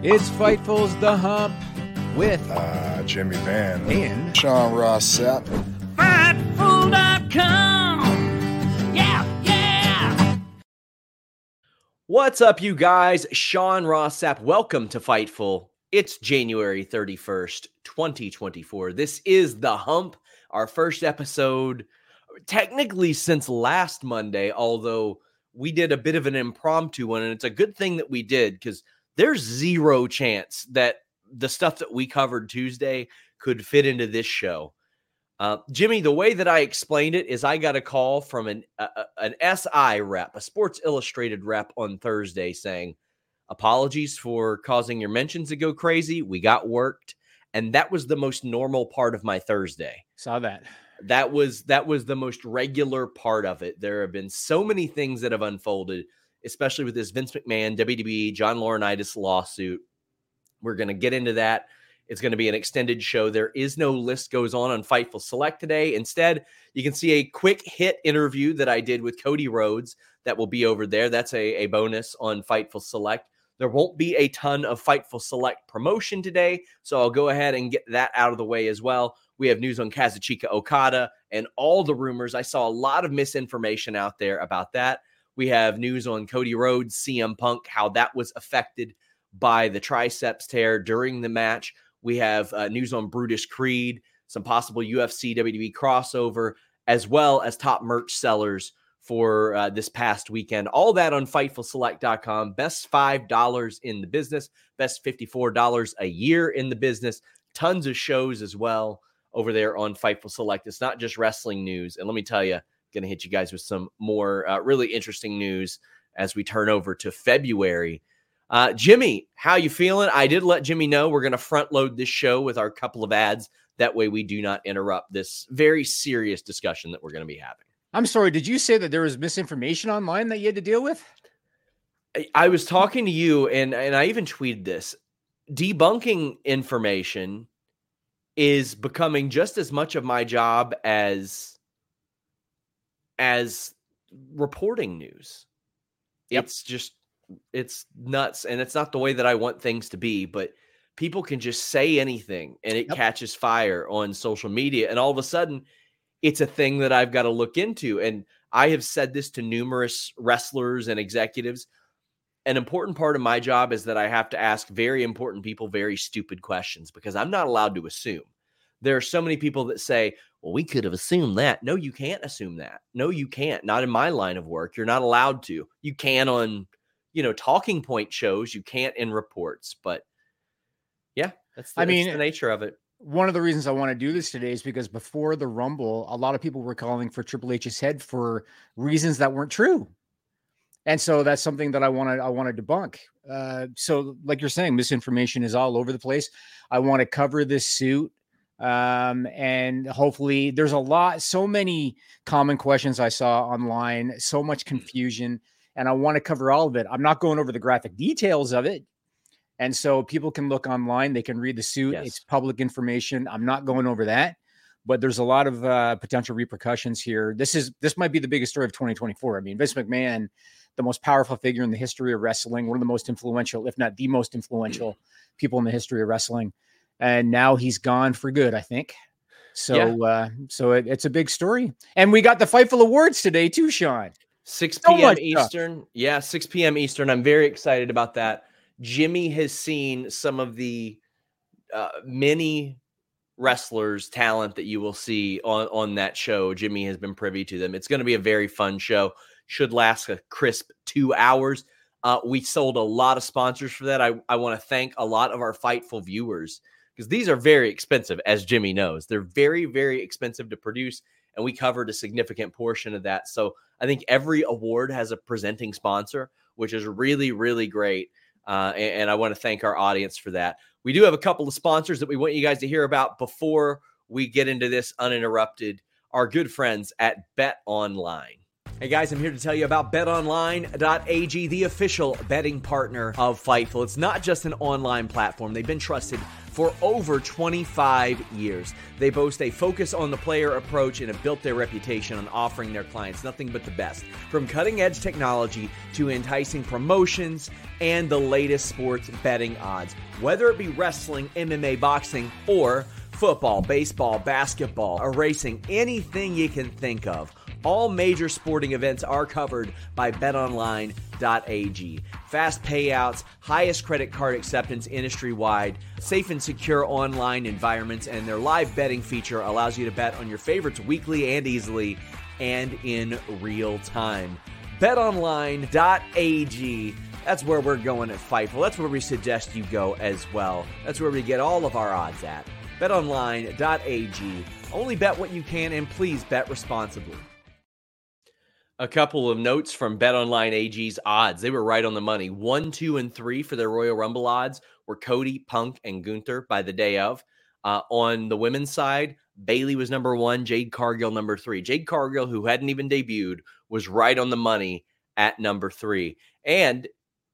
It's Fightful's The Hump with uh, Jimmy Van and Sean Ross Sapp. Fightful.com. Yeah, yeah. What's up, you guys? Sean Ross Sapp. Welcome to Fightful. It's January 31st, 2024. This is The Hump, our first episode, technically since last Monday, although we did a bit of an impromptu one. And it's a good thing that we did because there's zero chance that the stuff that we covered Tuesday could fit into this show. Uh, Jimmy, the way that I explained it is I got a call from an uh, an SI rep, a Sports Illustrated rep on Thursday saying, "Apologies for causing your mentions to go crazy. We got worked." And that was the most normal part of my Thursday. Saw that. That was that was the most regular part of it. There have been so many things that have unfolded especially with this Vince McMahon, WWE, John Laurinaitis lawsuit. We're going to get into that. It's going to be an extended show. There is no list goes on on Fightful Select today. Instead, you can see a quick hit interview that I did with Cody Rhodes that will be over there. That's a, a bonus on Fightful Select. There won't be a ton of Fightful Select promotion today, so I'll go ahead and get that out of the way as well. We have news on Kazuchika Okada and all the rumors. I saw a lot of misinformation out there about that. We have news on Cody Rhodes, CM Punk, how that was affected by the triceps tear during the match. We have uh, news on Brutus Creed, some possible UFC WWE crossover, as well as top merch sellers for uh, this past weekend. All that on FightfulSelect.com. Best $5 in the business, best $54 a year in the business. Tons of shows as well over there on Fightful Select. It's not just wrestling news. And let me tell you, going to hit you guys with some more uh, really interesting news as we turn over to February. Uh, Jimmy, how you feeling? I did let Jimmy know we're going to front load this show with our couple of ads. That way, we do not interrupt this very serious discussion that we're going to be having. I'm sorry. Did you say that there was misinformation online that you had to deal with? I, I was talking to you, and and I even tweeted this. Debunking information is becoming just as much of my job as as reporting news. Yep. It's just it's nuts and it's not the way that I want things to be, but people can just say anything and it yep. catches fire on social media and all of a sudden it's a thing that I've got to look into and I have said this to numerous wrestlers and executives. An important part of my job is that I have to ask very important people very stupid questions because I'm not allowed to assume. There are so many people that say, well, we could have assumed that. No, you can't assume that. No, you can't. Not in my line of work. You're not allowed to. You can on, you know, talking point shows. You can't in reports. But yeah, that's the, I that's mean, the nature of it. One of the reasons I want to do this today is because before the Rumble, a lot of people were calling for Triple H's head for reasons that weren't true. And so that's something that I want to I want to debunk. Uh, so, like you're saying, misinformation is all over the place. I want to cover this suit, um, and hopefully, there's a lot, so many common questions I saw online, so much confusion, and I want to cover all of it. I'm not going over the graphic details of it, and so people can look online, they can read the suit. Yes. It's public information. I'm not going over that, but there's a lot of uh, potential repercussions here. This is this might be the biggest story of 2024. I mean, Vince McMahon, the most powerful figure in the history of wrestling, one of the most influential, if not the most influential people in the history of wrestling, and now he's gone for good. I think. So, uh, so it, it's a big story, and we got the Fightful Awards today too, Sean. 6 So p.m. stuff. Eastern. Yeah, 6 p.m. Eastern. I'm very excited about that. Jimmy has seen some of the uh, many wrestlers' talent that you will see on, on that show. Jimmy has been privy to them. It's going to be a very fun show. Should last a crisp two hours. Uh, we sold a lot of sponsors for that. I, I want to thank a lot of our Fightful viewers because these are very expensive, as Jimmy knows. They're very, very expensive to produce, and we covered a significant portion of that. So I think every award has a presenting sponsor, which is really, really great. Uh, and, and I want to thank our audience for that. We do have a couple of sponsors that we want you guys to hear about before we get into this uninterrupted. Our good friends at Bet Online. Hey guys, I'm here to tell you about betonline.ag, the official betting partner of Fightful. It's not just an online platform, they've been trusted for over 25 years. They boast a focus on the player approach and have built their reputation on offering their clients nothing but the best. From cutting edge technology to enticing promotions and the latest sports betting odds. Whether it be wrestling, MMA, boxing, or football, baseball, basketball, or racing, anything you can think of. All major sporting events are covered by betonline.ag. Fast payouts, highest credit card acceptance industry wide, safe and secure online environments, and their live betting feature allows you to bet on your favorites weekly and easily and in real time. BetOnline.ag. That's where we're going at Fightful. That's where we suggest you go as well. That's where we get all of our odds at. BetOnline.ag. Only bet what you can and please bet responsibly. A couple of notes from BetOnline AG's odds. They were right on the money. One, two, and three for their Royal Rumble odds were Cody, Punk, and Gunther by the day of. Uh, on the women's side, Bayley was number one, Jade Cargill number three. Jade Cargill, who hadn't even debuted, was right on the money at number three. And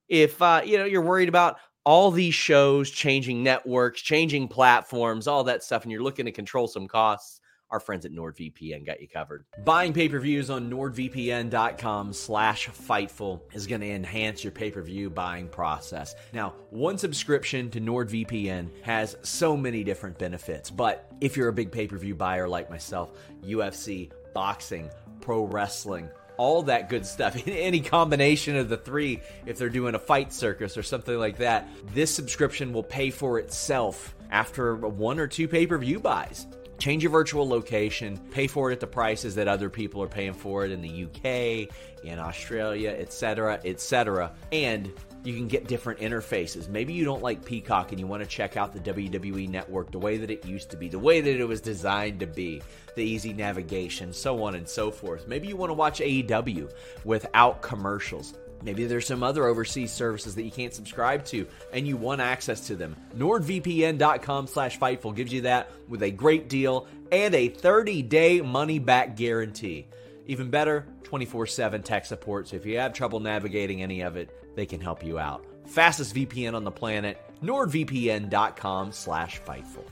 if uh, you know you're worried about all these shows changing networks, changing platforms, all that stuff, and you're looking to control some costs, our friends at NordVPN got you covered. Buying pay-per-views on nordvpn.com slash Fightful is going to enhance your pay-per-view buying process. Now, one subscription to NordVPN has so many different benefits, but if you're a big pay-per-view buyer like myself, UFC, boxing, pro wrestling, all that good stuff. Any combination of the three, if they're doing a fight circus or something like that, this subscription will pay for itself after one or two pay per view buys. Change your virtual location, pay for it at the prices that other people are paying for it in the UK, in Australia, etc., etc. And you can get different interfaces. Maybe you don't like Peacock and you want to check out the WWE network the way that it used to be, the way that it was designed to be, the easy navigation, so on and so forth. Maybe you want to watch AEW without commercials. Maybe there's some other overseas services that you can't subscribe to and you want access to them. NordVPN.com slash Fightful gives you that with a great deal and a 30-day money-back guarantee. Even better, 24-7 tech support, so if you have trouble navigating any of it, they can help you out. Fastest VPN on the planet, nordvpn.com slash Fightful.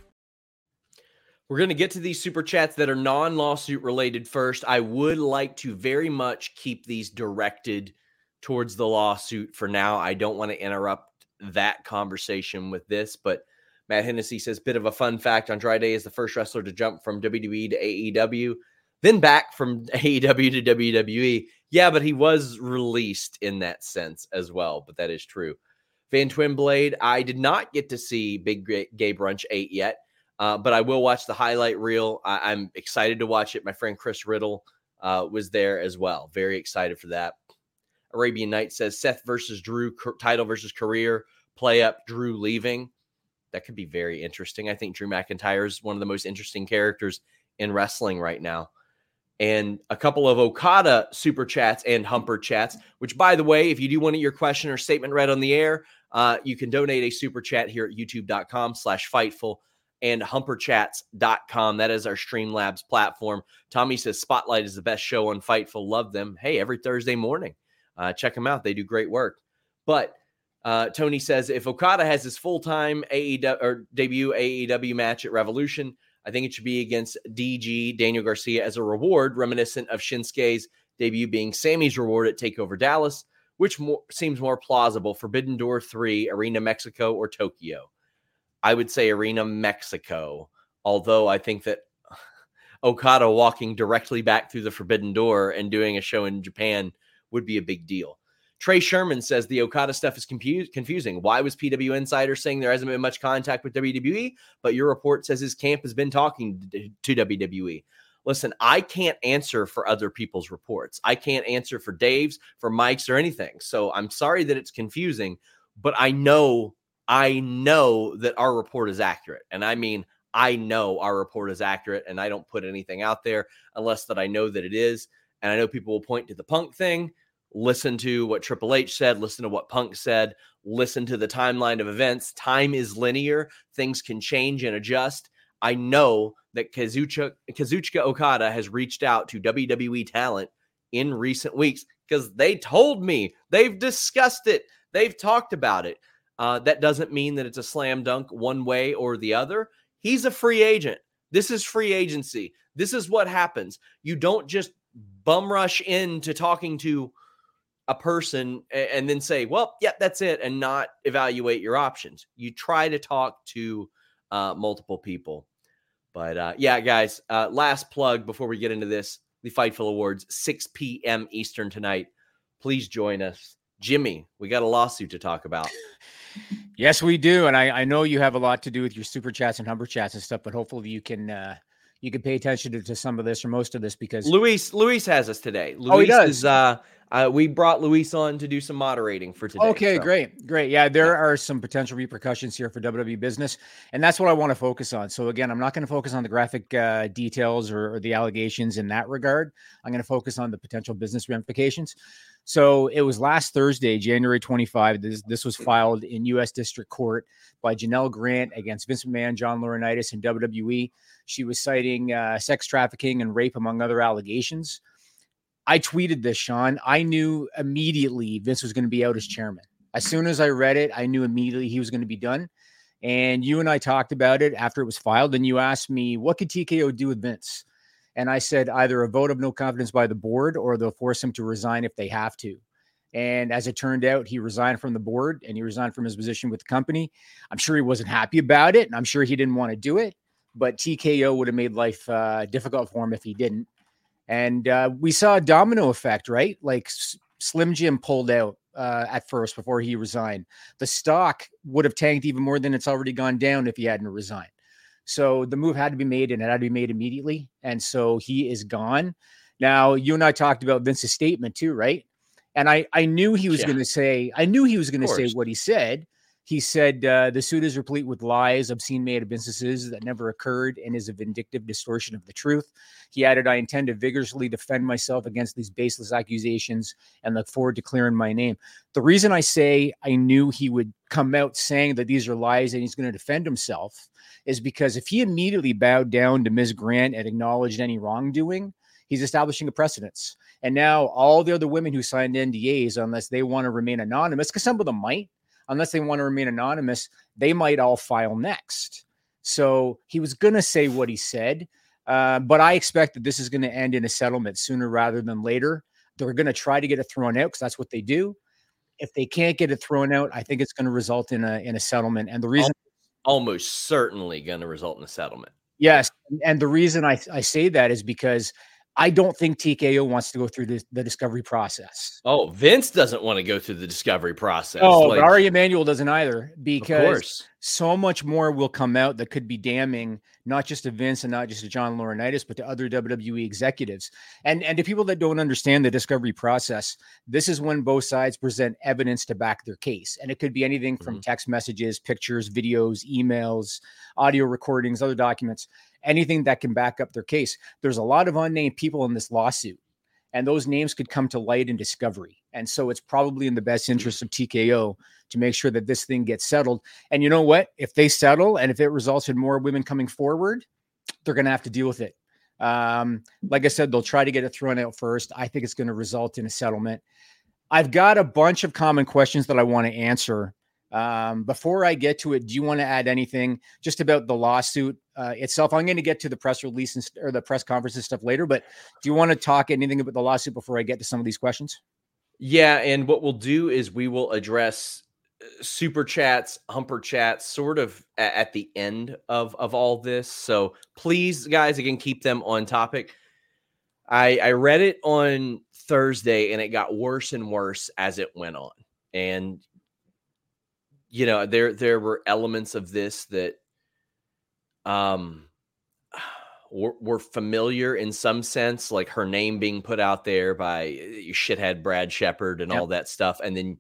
We're going to get to these super chats that are non lawsuit related first. I would like to very much keep these directed towards the lawsuit for now. I don't want to interrupt that conversation with this, but Matt Hennessy says, bit of a fun fact Andrade is the first wrestler to jump from WWE to AEW, then back from AEW to WWE. Yeah, but he was released in that sense as well, but that is true. Van Twin Blade, I did not get to see Big Gay Brunch 8 yet. Uh, but I will watch the highlight reel. I, am excited to watch it. My friend Chris Riddle uh, was there as well. Very excited for that. Arabian Night says Seth versus Drew title versus career play up Drew leaving. That could be very interesting. I think Drew McIntyre is one of the most interesting characters in wrestling right now. And a couple of Okada super chats and Humper chats, which, by the way, if you do want your question or statement read on the air, uh, you can donate a super chat here at youtube.com slash fightful and humperchats.com. That is our Streamlabs platform. Tommy says Spotlight is the best show on Fightful. Love them. Hey, every Thursday morning. Uh, check them out. They do great work. But uh, Tony says if Okada has his full time AEW or debut AEW match at Revolution, I think it should be against DG Daniel Garcia as a reward, reminiscent of Shinsuke's debut being Sami's reward at Takeover Dallas, which more, seems more plausible. Forbidden Door 3, Arena Mexico, or Tokyo. I would say Arena Mexico, although I think that Okada walking directly back through the Forbidden Door and doing a show in Japan would be a big deal. Trey Sherman says the Okada stuff is confusing. Why was PW Insider saying there hasn't been much contact with WWE, but your report says his camp has been talking to WWE? Listen, I can't answer for other people's reports. I can't answer for Dave's, for Mike's, or anything. So I'm sorry that it's confusing, but I know, I know that our report is accurate. And I mean, I know our report is accurate, and I don't put anything out there unless that I know that it is. And I know people will point to the punk thing listen to what Triple H said, listen to what Punk said, listen to the timeline of events. Time is linear, things can change and adjust. I know that Kazuchika, Kazuchika Okada has reached out to WWE talent in recent weeks because they told me they've discussed it, they've talked about it. Uh, that doesn't mean that it's a slam dunk one way or the other. He's a free agent. This is free agency. This is what happens. You don't just bum rush into talking to a person and then say, well, yeah, that's it, and not evaluate your options. You try to talk to uh, multiple people. But uh, yeah, guys, uh, last plug before we get into this the Fightful Awards, 6 p.m. Eastern tonight. Please join us. Jimmy, we got a lawsuit to talk about. Yes, we do. And I, I know you have a lot to do with your super chats and humper chats and stuff, but hopefully you can uh, you can pay attention to, to some of this or most of this because Luis Luis has us today. Luis oh, he does. is uh, uh, we brought Luis on to do some moderating for today. Okay, so. great, great. Yeah, there yeah. are some potential repercussions here for WWE business, and that's what I want to focus on. So again, I'm not going to focus on the graphic uh, details or, or the allegations in that regard. I'm going to focus on the potential business ramifications. So it was last Thursday, January 25. This, this was filed in U.S. District Court by Janelle Grant against Vince McMahon, John Laurinaitis, and WWE. She was citing uh, sex trafficking and rape, among other allegations. I tweeted this, Sean. I knew immediately Vince was going to be out as chairman. As soon as I read it, I knew immediately he was going to be done. And you and I talked about it after it was filed. And you asked me, what could TKO do with Vince? And I said, either a vote of no confidence by the board or they'll force him to resign if they have to. And as it turned out, he resigned from the board and he resigned from his position with the company. I'm sure he wasn't happy about it. And I'm sure he didn't want to do it but TKO would have made life uh, difficult for him if he didn't. And uh, we saw a domino effect, right? Like Slim Jim pulled out uh, at first before he resigned. The stock would have tanked even more than it's already gone down if he hadn't resigned. So the move had to be made and it had to be made immediately. And so he is gone. Now, you and I talked about Vince's statement too, right? And I, I knew he was yeah. going to say, I knew he was going to say what he said he said uh, the suit is replete with lies, obscene made of instances that never occurred, and is a vindictive distortion of the truth. He added, I intend to vigorously defend myself against these baseless accusations and look forward to clearing my name. The reason I say I knew he would come out saying that these are lies and he's going to defend himself is because if he immediately bowed down to Ms. Grant and acknowledged any wrongdoing, he's establishing a precedence. And now all the other women who signed NDAs, unless they want to remain anonymous, because some of them might, unless they want to remain anonymous, they might all file next. So he was going to say what he said, uh, but I expect that this is going to end in a settlement sooner rather than later. They're going to try to get it thrown out because that's what they do. If they can't get it thrown out, I think it's going to result in a in a settlement. And the reason almost certainly going to result in a settlement. Yes, and the reason I I say that is because I don't think TKO wants to go through this, the discovery process. Oh, Vince doesn't want to go through the discovery process. Oh, Like, Ari Emanuel doesn't either because so much more will come out that could be damning, not just to Vince and not just to John Laurinaitis, but to other WWE executives. And and to people that don't understand the discovery process, this is when both sides present evidence to back their case. And it could be anything from mm-hmm. text messages, pictures, videos, emails, audio recordings, other documents, anything that can back up their case. There's a lot of unnamed people in this lawsuit. And those names could come to light in discovery. And so it's probably in the best interest of TKO to make sure that this thing gets settled. And you know what? If they settle and if it results in more women coming forward, they're going to have to deal with it. Um, like I said, they'll try to get it thrown out first. I think it's going to result in a settlement. I've got a bunch of common questions that I want to answer. Um, before I get to it, do you want to add anything just about the lawsuit uh, itself? I'm going to get to the press release and, or the press conference and stuff later, but do you want to talk anything about the lawsuit before I get to some of these questions? Yeah, and what we'll do is we will address uh, super chats, humper chats, sort of at the end of of all this. So please, guys, again, keep them on topic. I I read it on Thursday, and it got worse and worse as it went on, and you know there there were elements of this that um were, were familiar in some sense, like her name being put out there by uh, shithead Brad Shepard and Yep. all that stuff, and then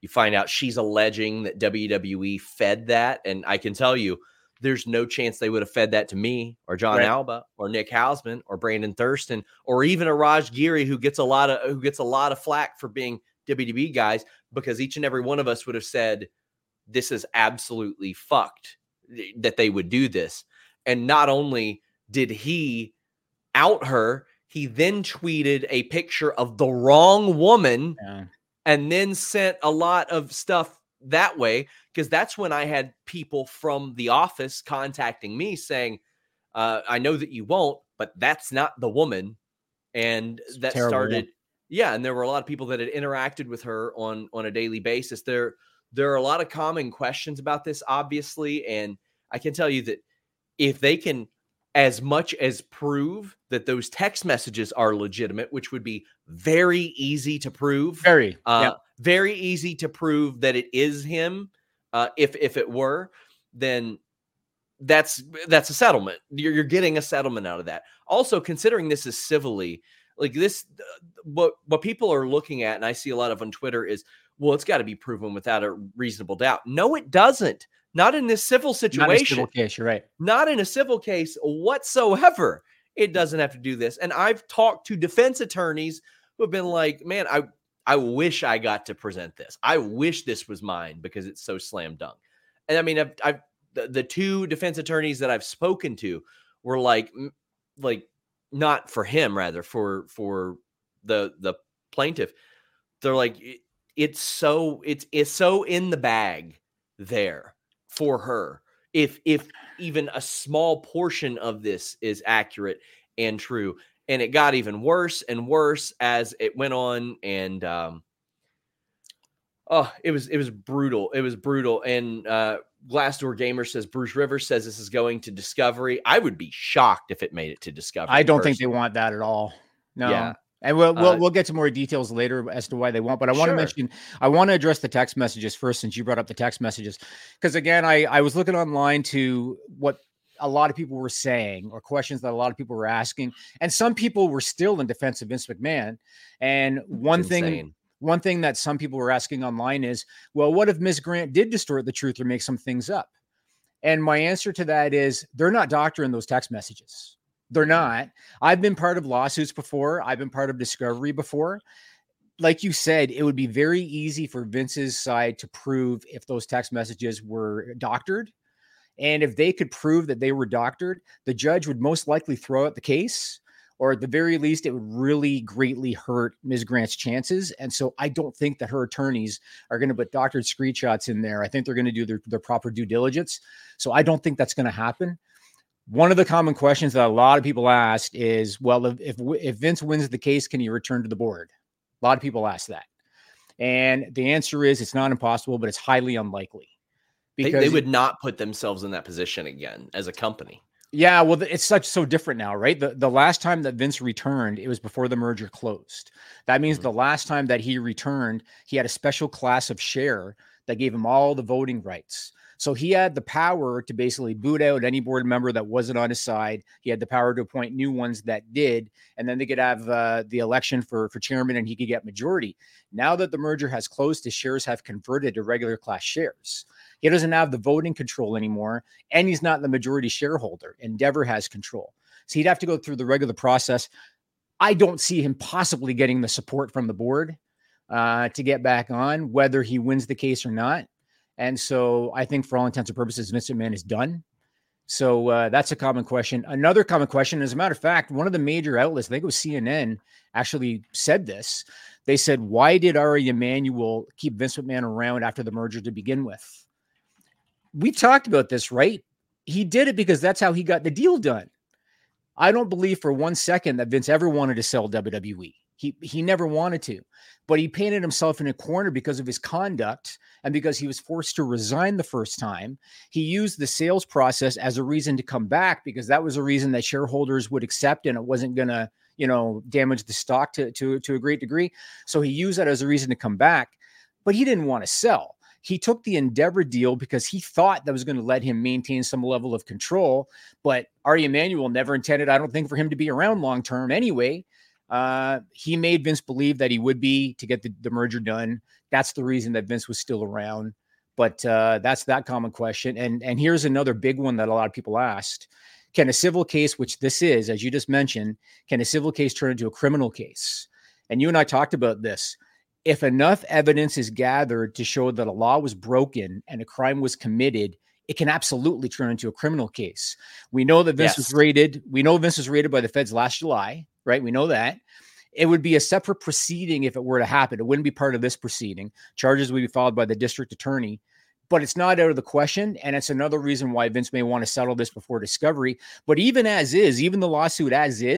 you find out she's alleging that WWE fed that, and I can tell you, there's no chance they would have fed that to me or Jon Right. Alba or Nick Hausman or Brandon Thurston or even a Raj Giri who gets a lot of who gets a lot of flack for being WWE guys because each and every one of us would have said this is absolutely fucked that they would do this. And not only did he out her, he then tweeted a picture of the wrong woman Yeah. and then sent a lot of stuff that way because that's when I had people from the office contacting me saying, uh, "I know that you won't, but that's not the woman," and that terrible, started. Yeah, and there were a lot of people that had interacted with her on on a daily basis. There there are a lot of common questions about this, obviously, and I can tell you that if they can as much as prove that those text messages are legitimate, which would be very easy to prove, Very. uh, yeah. very easy to prove that it is him. Uh, if if it were, then that's that's a settlement. You're, you're getting a settlement out of that. Also, considering this is civilly, like this, uh, what what people are looking at, and I see a lot of on Twitter is, well, it's got to be proven without a reasonable doubt. No, it doesn't. Not in this civil situation. Not in a civil case. You're right. not in a civil case whatsoever. It doesn't have to do this. And I've talked to defense attorneys who have been like, man, I I wish I got to present this. I wish this was mine because it's so slam dunk. And I mean, I've, I've the, the two defense attorneys that I've spoken to were like, like not for him, rather for for the the plaintiff. They're like, "It- it's so it's it's so in the bag there for her if if even a small portion of this is accurate and true and it got even worse and worse as it went on and um oh it was it was brutal it was brutal and uh glassdoor gamer says bruce rivers says this is going to discovery i would be shocked if it made it to discovery I don't think they want that at all. No. Yeah. And we'll we'll, Uh, we'll get to more details later as to why they want. But I want to mention I want to address the text messages first, since you brought up the text messages. Because again, I I was looking online to what a lot of people were saying or questions that a lot of people were asking, and some people were still in defense of Vince McMahon. And one thing one thing that some people were asking online is, well, what if Ms. Grant did distort the truth or make some things up? And my answer to that is they're not doctoring those text messages. They're not. I've been part of lawsuits before. I've been part of discovery before. Like you said, it would be very easy for Vince's side to prove if those text messages were doctored. And if they could prove that they were doctored, the judge would most likely throw out the case, or at the very least, it would really greatly hurt Ms. Grant's chances. And so I don't think that her attorneys are going to put doctored screenshots in there. I think they're going to do their, their proper due diligence. So I don't think that's going to happen. One of the common questions that a lot of people ask is, well, if, if if Vince wins the case, can he return to the board? A lot of people ask that, and the answer is it's not impossible, but it's highly unlikely. They, they would not put themselves in that position again as a company Yeah, well, it's such so different now, right? The the last time that Vince returned, it was before the merger closed. That means Mhm. the last time that he returned, he had a special class of share that gave him all the voting rights. So he had the power to basically boot out any board member that wasn't on his side. He had the power to appoint new ones that did, and then they could have uh, the election for for chairman, and he could get majority. Now that the merger has closed, his shares have converted to regular class shares. He doesn't have the voting control anymore, and he's not the majority shareholder. Endeavor has control. So he'd have to go through the regular process. I don't see him possibly getting the support from the board uh, to get back on, whether he wins the case or not. And so I think, for all intents and purposes, Vince McMahon is done. So uh, that's a common question. Another common question, as a matter of fact, one of the major outlets, I think it was CNN, actually said this. They said, "Why did Ari Emanuel keep Vince McMahon around after the merger to begin with?" we talked about this, right? He did it because that's how he got the deal done. I don't believe for one second that Vince ever wanted to sell WWE. He he never wanted to, but he painted himself in a corner because of his conduct and because he was forced to resign the first time. He used the sales process as a reason to come back because that was a reason that shareholders would accept and it wasn't going to, you know, damage the stock to to to a great degree. So he used that as a reason to come back, but he didn't want to sell he took the Endeavor deal because he thought that was going to let him maintain some level of control. But Ari Emanuel never intended, I don't think, for him to be around long term anyway. Uh, he made Vince believe that he would be to get the, the merger done. That's the reason that Vince was still around. But uh, that's that common question. And and here's another big one that a lot of people asked: Can a civil case, which this is, as you just mentioned, can a civil case turn into a criminal case? And you and I talked about this if enough evidence is gathered to show that a law was broken and a crime was committed, it can absolutely turn into a criminal case. We know that Vince was Yes. raided. We know Vince was raided by the feds last July, right? We know that. It would be a separate proceeding if it were to happen. It wouldn't be part of this proceeding. Charges would be filed by the district attorney, but it's not out of the question. And it's another reason why Vince may want to settle this before discovery. But even as is, even the lawsuit as is,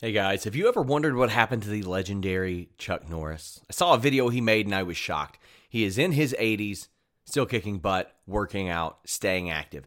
Hey guys, have you ever wondered what happened to the legendary Chuck Norris? I saw a video he made and I was shocked. He is in his 80s, still kicking butt, working out, staying active.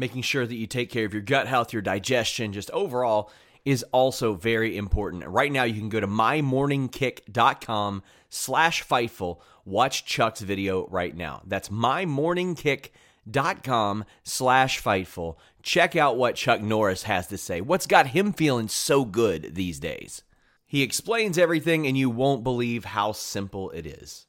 Making sure that you take care of your gut health, your digestion, just overall is also very important. Right now you can go to mymorningkick.com slash fightful. Watch Chuck's video right now. That's mymorningkick.com slash fightful. Check out what Chuck Norris has to say. What's got him feeling so good these days? He explains everything and you won't believe how simple it is.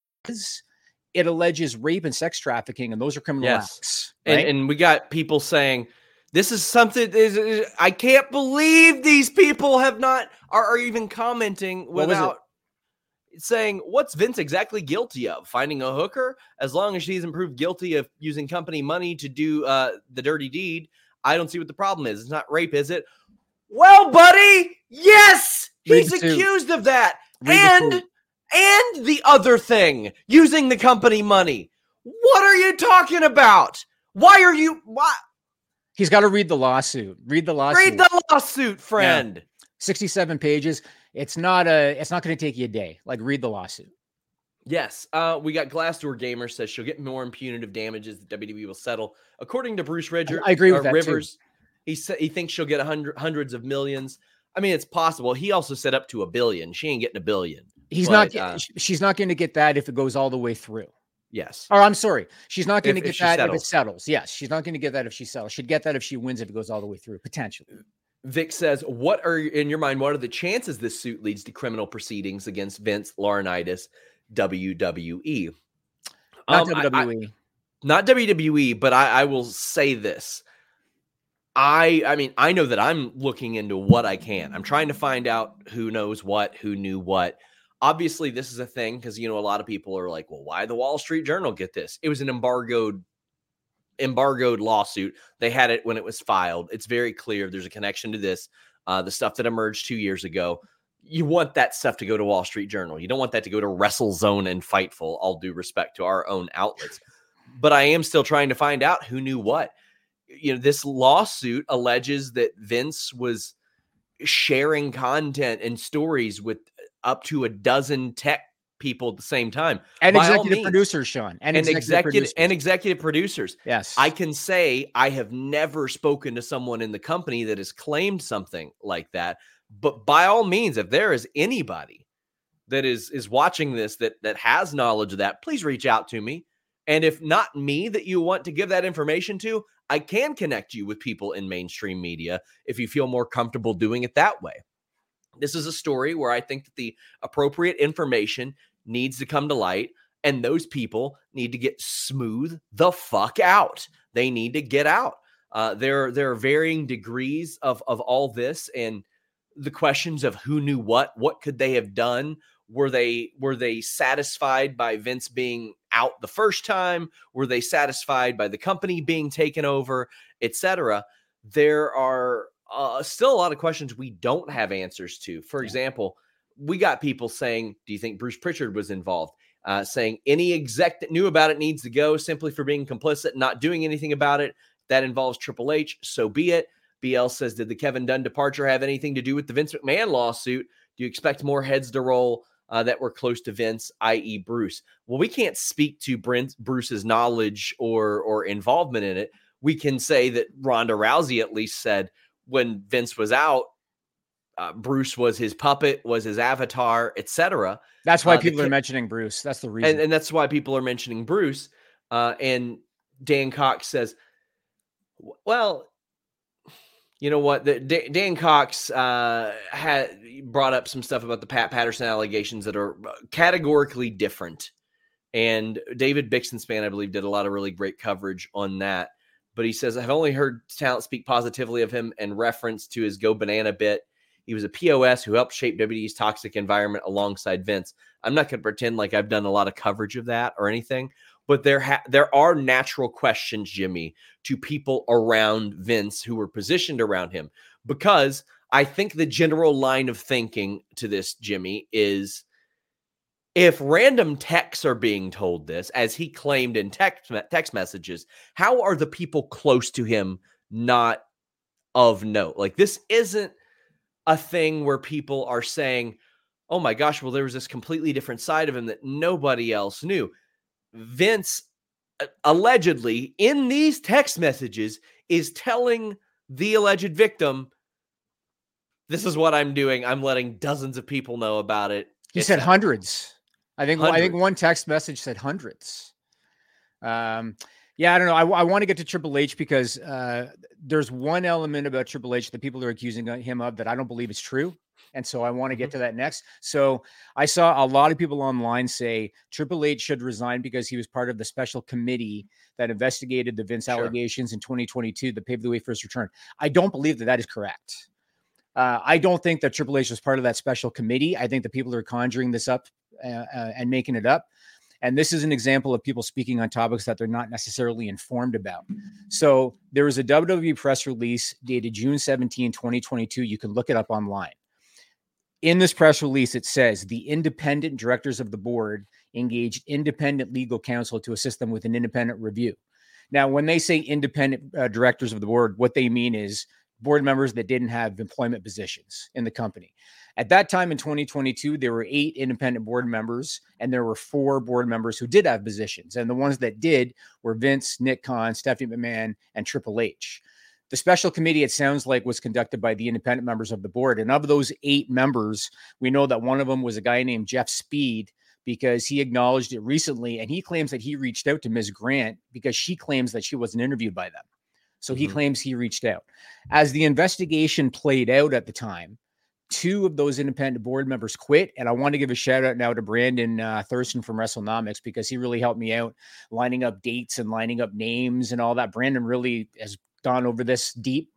It alleges rape and sex trafficking, and those are criminal Yes. acts. And, right? and we got people saying, "This is something." Is, is- I can't believe these people have not are, are even commenting without saying, "What's Vince exactly guilty of? Finding a hooker? As long as she's proved guilty of using company money to do uh, the dirty deed, I don't see what the problem is. It's not rape, is it?" Well, buddy, yes, he's accused of that, Read and. And the other thing, using the company money. What are you talking about? Why are you why He's got to read the lawsuit. Read the lawsuit. read the lawsuit, friend? 67 pages. It's not a. It's not going to take you a day. Like read the lawsuit. Yes. Uh, we got Glassdoor Gamer says she'll get more punitive damages. The WWE will settle. According to Bruce Ridger, I agree with uh, that, too. Rivers, he said he thinks she'll get a hundred hundreds of millions. I mean, it's possible. He also said up to a billion. She ain't getting a billion. He's But, not. uh, she's not going to get that if it goes all the way through. Yes. Or I'm sorry, she's not going to get that if it settles. Yes, she's not going to get that if she settles. She'd get that if she wins if it goes all the way through, potentially. Vic says, "What are in your mind? What are the chances this suit leads to criminal proceedings against Vince Laurinaitis, WWE?" Not Um, I- I- WWE. not WWE, but I, I will say this. I I mean, I know that I'm looking into what I can. I'm trying to find out who knows what, who knew what. Obviously, this is a thing because you know a lot of people are like, "Well, why the Wall Street Journal get this?" It was an embargoed embargoed lawsuit. They had it when it was filed. It's very clear there's a connection to this. Uh, the stuff that emerged two years ago. You want that stuff to go to Wall Street Journal. You don't want that to go to WrestleZone and Fightful. All due respect to our own outlets but I am still trying to find out who knew what. You know, this lawsuit alleges that Vince was sharing content and stories with up to a dozen tech people at the same time. And By executive means. producers, Sean. And, And, executive, executive producers. and executive producers. yes. I can say I have never spoken to someone in the company that has claimed something like that. But by all means, if there is anybody that is is watching this that that has knowledge of that, please reach out to me. And if not me that you want to give that information to, I can connect you with people in mainstream media if you feel more comfortable doing it that way. This is a story where I think that the appropriate information needs to come to light and those people need to get smooth the fuck out. They need to get out. Uh, there, there are varying degrees of of all this, and the questions of who knew what, what could they have done? Were they were they satisfied by Vince being out the first time? Were they satisfied by the company being taken over, etc.? There are uh, still a lot of questions we don't have answers to. For example, we got people saying, "Do you think Bruce Pritchard was involved?" uh, saying any exec that knew about it needs to go simply for being complicit, not doing anything about it. That involves Triple H. So be it. BL says, did the Kevin Dunn departure have anything to do with the Vince McMahon lawsuit? Do you expect more heads to roll uh, that were close to Vince, i.e., Bruce? Well, we can't speak to Brent, Bruce's knowledge or or involvement in it. We can say that Ronda Rousey at least said when Vince was out, uh, Bruce was his puppet, was his avatar, etc. That's why uh, the people are mentioning Bruce. That's the reason. and, and that's why people are mentioning Bruce. Uh, and Dan Cox says, "Well, you know what? The, Da- Dan Cox uh, had brought up some stuff about the Pat Patterson allegations that are uh, categorically different." And David Bixenspan, I believe, did a lot of really great coverage on that. But he says, I've only heard talent speak positively of him and reference to his Go Banana bit. He was a POS who helped shape WWE's toxic environment alongside Vince. I'm not going to pretend like I've done a lot of coverage of that or anything, but there ha- there are natural questions, Jimmy, to people around Vince who were positioned around him because I think the general line of thinking to this, Jimmy, is if random texts are being told this, as he claimed in text text messages, how are the people close to him not of note? Like this isn't a thing where people are saying, "Oh my gosh, well there was this completely different side of him that nobody else knew." Vince allegedly in these text messages is telling the alleged victim, "This is what I'm doing. I'm letting dozens of people know about it." he It's said hundreds. I think I think one text message said hundreds. Um, yeah, I don't know. I, I want to get to Triple H because uh, there's one element about Triple H that people are accusing him of that I don't believe is true. And so I want to get to that next. So I saw a lot of people online say Triple H should resign because he was part of the special committee that investigated the Vince Sure. allegations in 2022 that paved the way for his return. I don't believe that that is correct. Uh, I don't think that Triple H was part of that special committee. I think the people are conjuring this up uh, uh, and making it up. And this is an example of people speaking on topics that they're not necessarily informed about. So there was a WWE press release dated June 17, 2022. You can look it up online. In this press release, it says the independent directors of the board engaged independent legal counsel to assist them with an independent review. Now, when they say independent uh, directors of the board, what they mean is board members that didn't have employment positions in the company. At that time in 2022, there were eight independent board members, and there were four board members who did have positions. And the ones that did were Vince, Nick Khan, Stephanie McMahon, and Triple H. The special committee, it sounds like, was conducted by the independent members of the board. And of those eight members, we know that one of them was a guy named Jeff Speed, because he acknowledged it recently and he claims that he reached out to Ms. Grant because she claims that she wasn't interviewed by them. So he Mhm. claims he reached out. As the investigation played out at the time, two of those independent board members quit. And I want to give a shout out now to Brandon uh, Thurston from WrestleNomics because he really helped me out lining up dates and lining up names and all that. Brandon really has gone over this deep.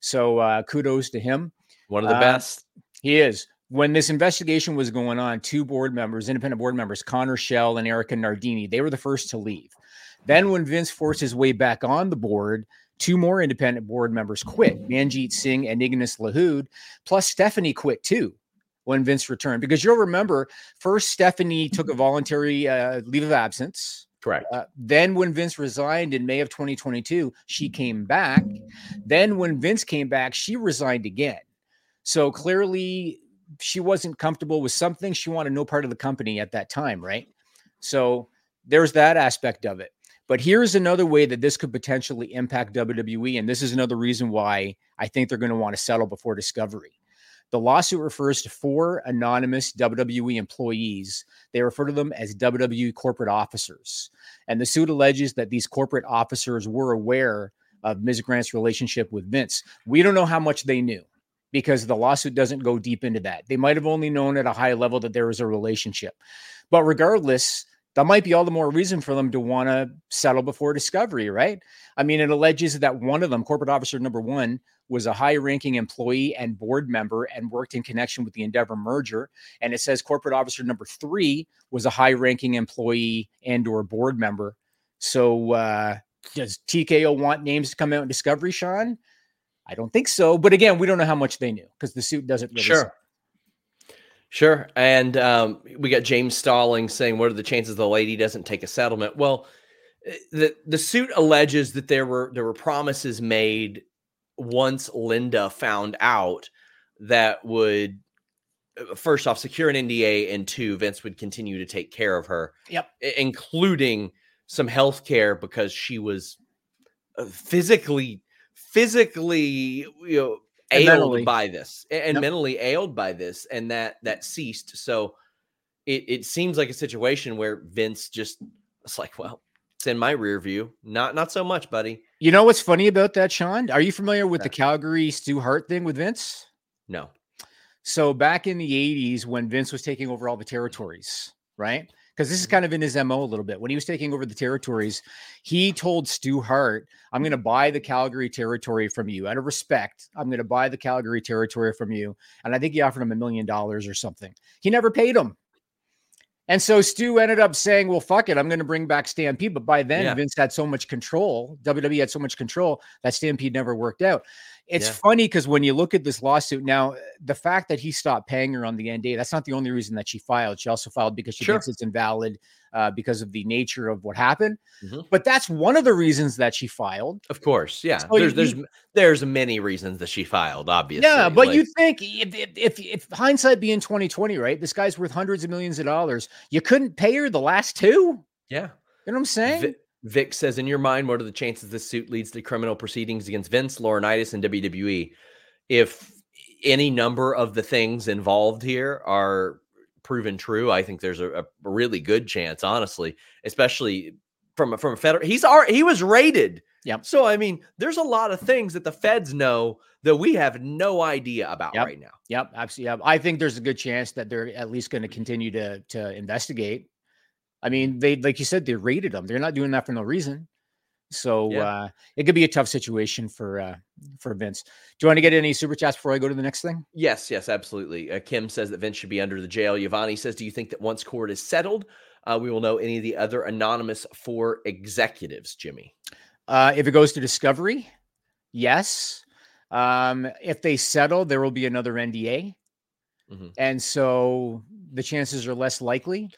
So uh, kudos to him. One of the Uh, best. He is. When this investigation was going on, two board members, independent board members, Connor Schell and Erika Nardini, they were the first to leave. Then, when Vince forced his way back on the board, two more independent board members quit Manjeet Singh and Ignace Lahoud, plus Stephanie quit too when Vince returned. Because you'll remember, first Stephanie took a voluntary uh, leave of absence. Correct. Uh, then, when Vince resigned in May of 2022, she came back. Then, when Vince came back, she resigned again. So clearly, she wasn't comfortable with something. She wanted no part of the company at that time, right? So there's that aspect of it. But here's another way that this could potentially impact WWE. And this is another reason why I think they're going to want to settle before discovery. The lawsuit refers to four anonymous WWE employees. They refer to them as WWE corporate officers. And the suit alleges that these corporate officers were aware of Ms. Grant's relationship with Vince. We don't know how much they knew because the lawsuit doesn't go deep into that. They might have only known at a high level that there was a relationship. But regardless, that might be all the more reason for them to want to settle before discovery, right? I mean, it alleges that one of them, corporate officer number one, was a high ranking employee and board member and worked in connection with the Endeavor merger. And it says corporate officer number three was a high ranking employee and or board member. So uh, does TKO want names to come out in discovery, Sean? I don't think so. But again, we don't know how much they knew because the suit doesn't really Sure. Sure. And um, we got James Stalling saying, What are the chances the lady doesn't take a settlement? Well, eh, the, the suit alleges that there were there were promises made once Linda found out that would uh, first off secure an NDA and two Vince would continue to take care of her. Yep. including some health care because she was uh, physically physically you know And ailed mentally. by this and Yep. mentally ailed by this and that that mm-hmm. ceased so it, it seems like a situation where vince just it's like well it's in my rear view not not so much buddy You know what's funny about that, Sean? Are you familiar with the Calgary Stu Hart thing with Vince? no So back in the 80s, when Vince was taking over all the territories, right? Because this is kind of in his MO a little bit. When he was taking over the territories, he told Stu Hart, I'm going to buy the Calgary territory from you out of respect. I'm going to buy the Calgary territory from you. And I think he offered him a million dollars or something. He never paid him. And so Stu ended up saying, Well, fuck it. I'm going to bring back Stampede. But by then, Yeah. Vince had so much control. WWE had so much control that Stampede never worked out. It's Yeah. funny because when you look at this lawsuit now, the fact that he stopped paying her on the NDA, that's not the only reason that she filed. She also filed because she Sure. thinks it's invalid uh, because of the nature of what happened. Mhm. But that's one of the reasons that she filed. of course yeah So there's you- there's there's many reasons that she filed obviously yeah, but like- you think if, if if if hindsight being 2020, right? This guy's worth hundreds of millions of dollars. You couldn't pay her the last two. yeah You know what I'm saying? Vic, Vic says, in your mind, what are the chances this suit leads to criminal proceedings against Vince, Laurinaitis, and WWE? If any number of the things involved here are proven true, I think there's a, a really good chance, honestly, especially from a, from a federal. He's already, he was rated. Yep. So I mean, there's a lot of things that the feds know that we have no idea about Yep. right now. Yep, absolutely. Yep. I think there's a good chance that they're at least going to continue to to investigate. I mean, they like you said, they rated them. They're not doing that for no reason. So Yeah. uh, it could be a tough situation for uh, for Vince. Do you want to get any super chats before I go to the next thing? Yes, yes, absolutely. Uh, Kim says that Vince should be under the jail. Yvonne says, Do you think that once court is settled, uh, we will know any of the other anonymous four executives, Jimmy? Uh, if it goes to discovery, yes. Um, if they settle, there will be another NDA, Mhm. and so the chances are less likely.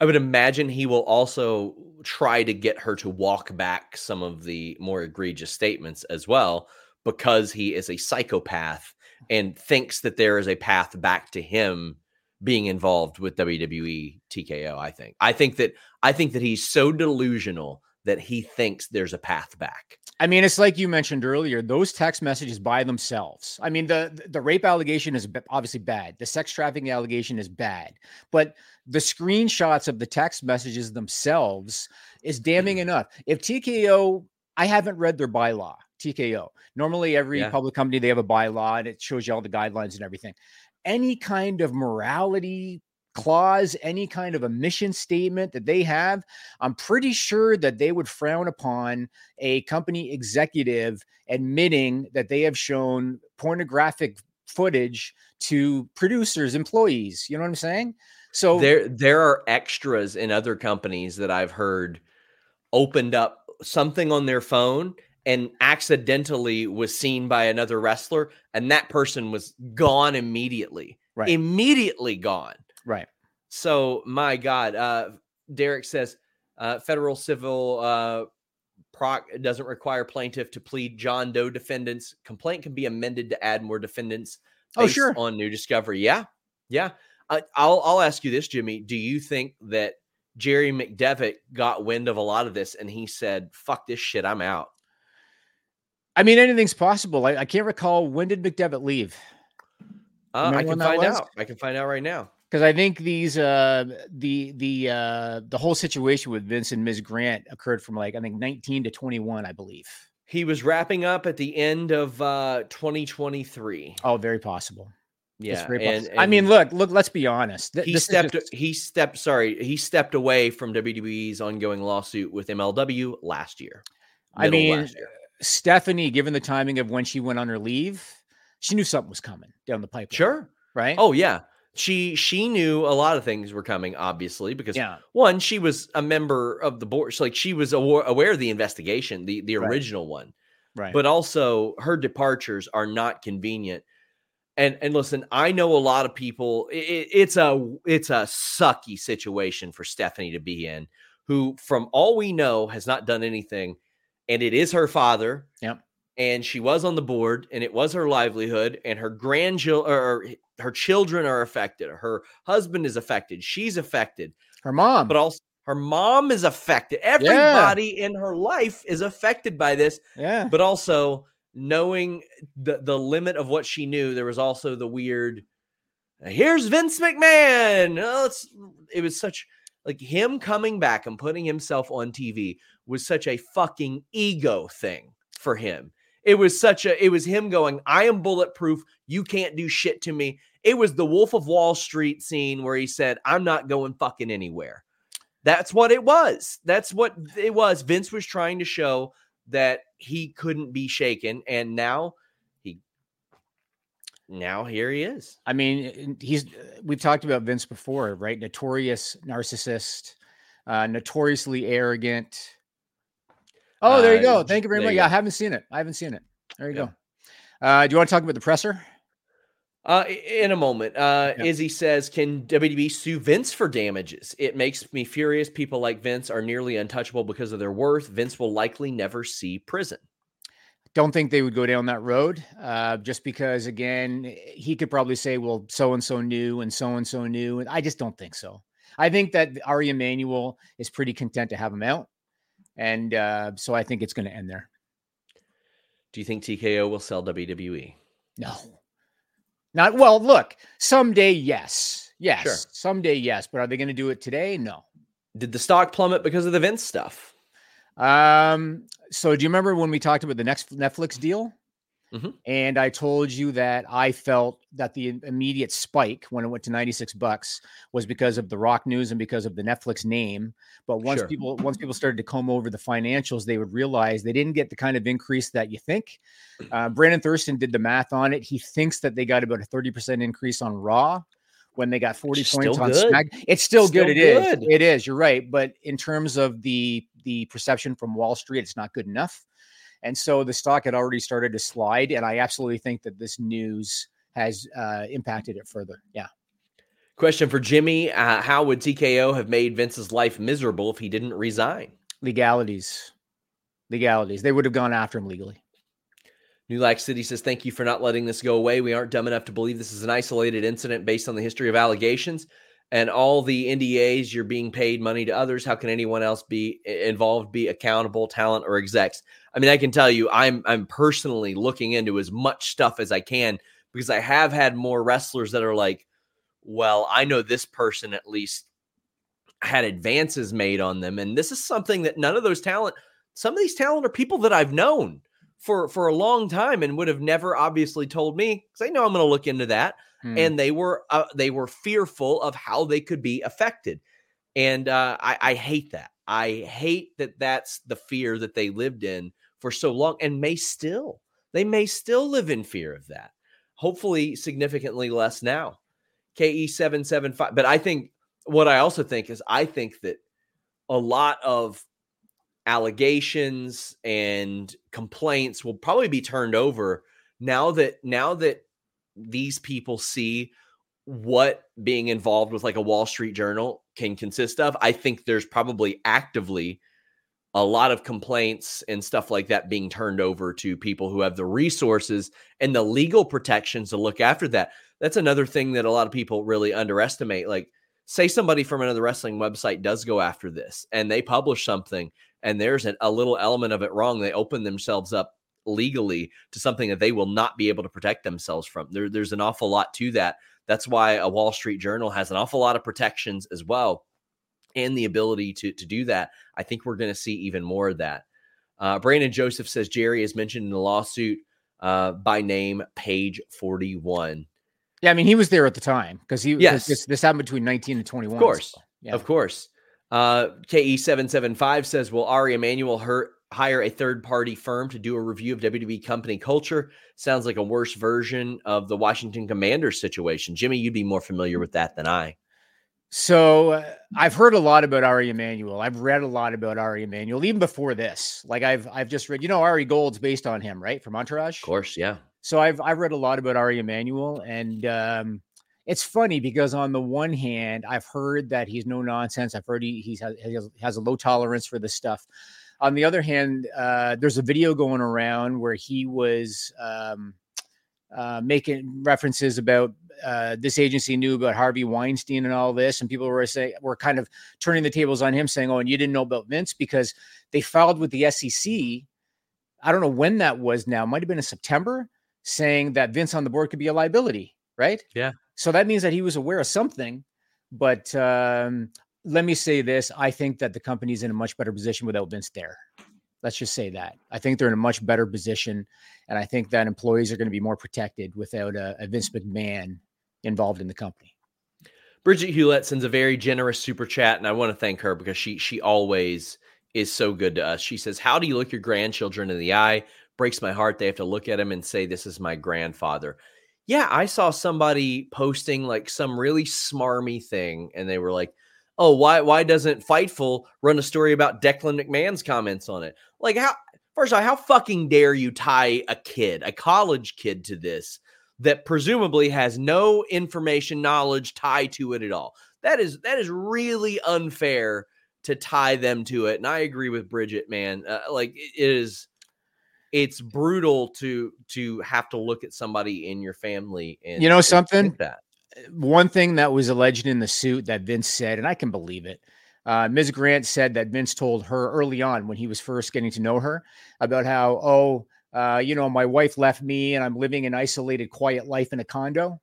I would imagine he will also try to get her to walk back some of the more egregious statements as well, because he is a psychopath and thinks that there is a path back to him being involved with WWE TKO. I think. I think that I think that he's so delusional that he thinks there's a path back. I mean, it's like you mentioned earlier; those text messages by themselves. I mean, the the rape allegation is obviously bad. The sex trafficking allegation is bad, but the screenshots of the text messages themselves is damning mm-hmm. enough. If TKO, I haven't read their bylaw. TKO. Normally, every Yeah. public company they have a bylaw and it shows you all the guidelines and everything. Any kind of morality clause, any kind of a mission statement that they have, I'm pretty sure that they would frown upon a company executive admitting that they have shown pornographic footage to producers, employees. You know what I'm saying? So there there are extras in other companies that I've heard opened up something on their phone and accidentally was seen by another wrestler and that person was gone immediately. Right. Immediately gone. Right. So my God, uh, Derek says uh, federal civil uh, proc doesn't require plaintiff to plead John Doe defendants. Complaint can be amended to add more defendants. Oh, sure. On new discovery, yeah, yeah. I, I'll I'll ask you this, Jimmy. Do you think that Jerry McDevitt got wind of a lot of this and he said, "Fuck this shit, I'm out." I mean, anything's possible. I, I can't recall when did McDevitt leave Uh, I can find out. I can find out right now. Because I think these uh the the uh the whole situation with Vince and Ms. Grant occurred from like I think 19 to 21, I believe. He was wrapping up at the end of uh, 2023. Oh, very possible. Yeah, very and, possible. I mean, look, look. Let's be honest. Th- he stepped just- he stepped sorry he stepped away from wwe's ongoing lawsuit with mlw last year I mean, year. Stephanie, given the timing of when she went on her leave, she knew something was coming down the pipe. sure right? oh yeah she she knew a lot of things were coming obviously because yeah, one she was a member of the board so like she was aware, aware of the investigation the the Right. original one right. but also her departures are not convenient and and listen i know a lot of people i i- it's a it's a sucky situation for stephanie to be in who from all we know has not done anything and it is her father Yep. And she was on the board and it was her livelihood and her grandchildren or her children are affected her husband is affected she's affected. Her mom. but also her mom is affected. Everybody in her life is affected by this yeah, but also knowing the the limit of what she knew there was also the weird here's vince mcmahon! Oh, it's, it was such like him coming back and putting himself on tv was such a fucking ego thing for him it was such a it was him going i am bulletproof you can't do shit to me it was the wolf of wall street scene where he said i'm not going fucking anywhere that's what it was that's what it was vince was trying to show that he couldn't be shaken and now he now here he is I mean, he's. We've talked about Vince before, right? Notorious narcissist, uh, notoriously arrogant. Oh, there you Uh, go. Thank you very much. you Yeah, I haven't seen it. I haven't seen it. There you Yeah. go. Uh, do you want to talk about the presser? uh in a moment uh Yeah. izzy says can wwe sue vince for damages it makes me furious people like vince are nearly untouchable because of their worth vince will likely never see prison Don't think they would go down that road, uh, just because again, he could probably say, "Well, so and so knew, and so and so knew," and I just don't think so. I think that Ari Emanuel is pretty content to have him out, and uh, so I think it's going to end there. do you think tko will sell wwe No, not well. Look, someday, yes, yes, Sure. someday, yes, but are they going to do it today? No. did the stock plummet because of the vince stuff Um, so do you remember when we talked about the next Netflix deal? Mhm. And I told you that I felt that the immediate spike when it went to 96 bucks was because of the rock news and because of the Netflix name. But once Sure. people once people started to comb over the financials, they would realize they didn't get the kind of increase that you think. Uh, Brandon Thurston did the math on it. He thinks that they got about a 30% increase on Raw when they got 40 Which points on. Smack. It's still, Still good. It is. good. It is. You're right. But in terms of the the perception from Wall Street, it's not good enough. And so the stock had already started to slide. And I absolutely think that this news has uh, impacted it further. Yeah. question for jimmy uh, how would tko have made vince's life miserable if he didn't resign Legalities. Legalities. They would have gone after him legally. New Lac City says, Thank you for not letting this go away. We aren't dumb enough to believe this is an isolated incident based on the history of allegations. And all the NDAs, you're being paid money to others. How can anyone else be involved, be accountable, talent, or execs? I mean, I can tell you, I'm I'm personally looking into as much stuff as I can because I have had more wrestlers that are like, well, I know this person at least had advances made on them, and this is something that none of those talent, some of these talent are people that I've known for for a long time and would have never obviously told me because I know I'm going to look into that hmm. and they were uh, they were fearful of how they could be affected, and uh, I, I hate that. I hate that that's the fear that they lived in for so long and may still they may still live in fear of that. Hopefully, significantly less now. KE seven seven five. But I think what I also think is I think that a lot of allegations and complaints will probably be turned over now that now that these people see what being involved with like a Wall Street Journal can consist of, I think there's probably actively a lot of complaints and stuff like that being turned over to people who have the resources and the legal protections to look after that. That's another thing that a lot of people really underestimate. Like, say somebody from another wrestling website does go after this and they publish something and there's a, little element of it wrong, they open themselves up legally to something that they will not be able to protect themselves from. There, there's an awful lot to that. That's why a Wall Street Journal has an awful lot of protections as well, and the ability to to do that. I think we're going to see even more of that. Uh, Brandon Joseph says Jerry is mentioned in the lawsuit uh, by name, page forty one. Yeah, I mean he was there at the time because he yes this, this happened between nineteen and twenty one. Of course, so, yeah. of course. Uh, KE775 says, Will Ari Emanuel hurt hire a third party firm to do a review of WWE company culture. Sounds like a worse version of the Washington Commanders situation. Jimmy, you'd be more familiar with that than I. So uh, I've heard a lot about Ari Emanuel. I've read a lot about Ari Emanuel even before this. Like I've I've just read, you know, Ari Gold's based on him, right? From Entourage. Of course, yeah. So I've I've read a lot about Ari Emanuel, and um, it's funny because on the one hand, I've heard that he's no nonsense. I've heard he, he's, he has, has a low tolerance for this stuff. On the other hand, uh, there's a video going around where he was um, uh, making references about uh, this agency knew about Harvey Weinstein and all this, and people were saying were kind of turning the tables on him, saying, "Oh, and you didn't know about Vince because they filed with the SEC." I don't know when that was. Now, might have been in September, saying that Vince on the board could be a liability, right? Yeah. So that means that he was aware of something. But um, let me say this I think that the company's in a much better position without Vince there. Let's just say that. I think they're in a much better position. And I think that employees are going to be more protected without a, a Vince McMahon involved in the company. Bridget Hewlett sends a very generous super chat, and I want to thank her because she she always is so good to us. She says, "How do you look your grandchildren in the eye? Breaks my heart. They have to look at him and say, "This is my grandfather." Yeah, I saw somebody posting like some really smarmy thing, and they were like, "Oh, why why doesn't Fightful run a story about Declan McMahon's comments on it?" Like, how first of all, how fucking dare you tie a kid, a college kid, to this that presumably has no information, knowledge tied to it at all? That is that is really unfair to tie them to it. And I agree with Bridget, man. Uh, like, it is it's brutal to to have to look at somebody in your family and you know something that one thing that was alleged in the suit that Vince said, and I can believe it. Uh, Ms. Grant said that Vince told her early on when he was first getting to know her about how, oh, uh, you know, my wife left me and I'm living an isolated, quiet life in a condo.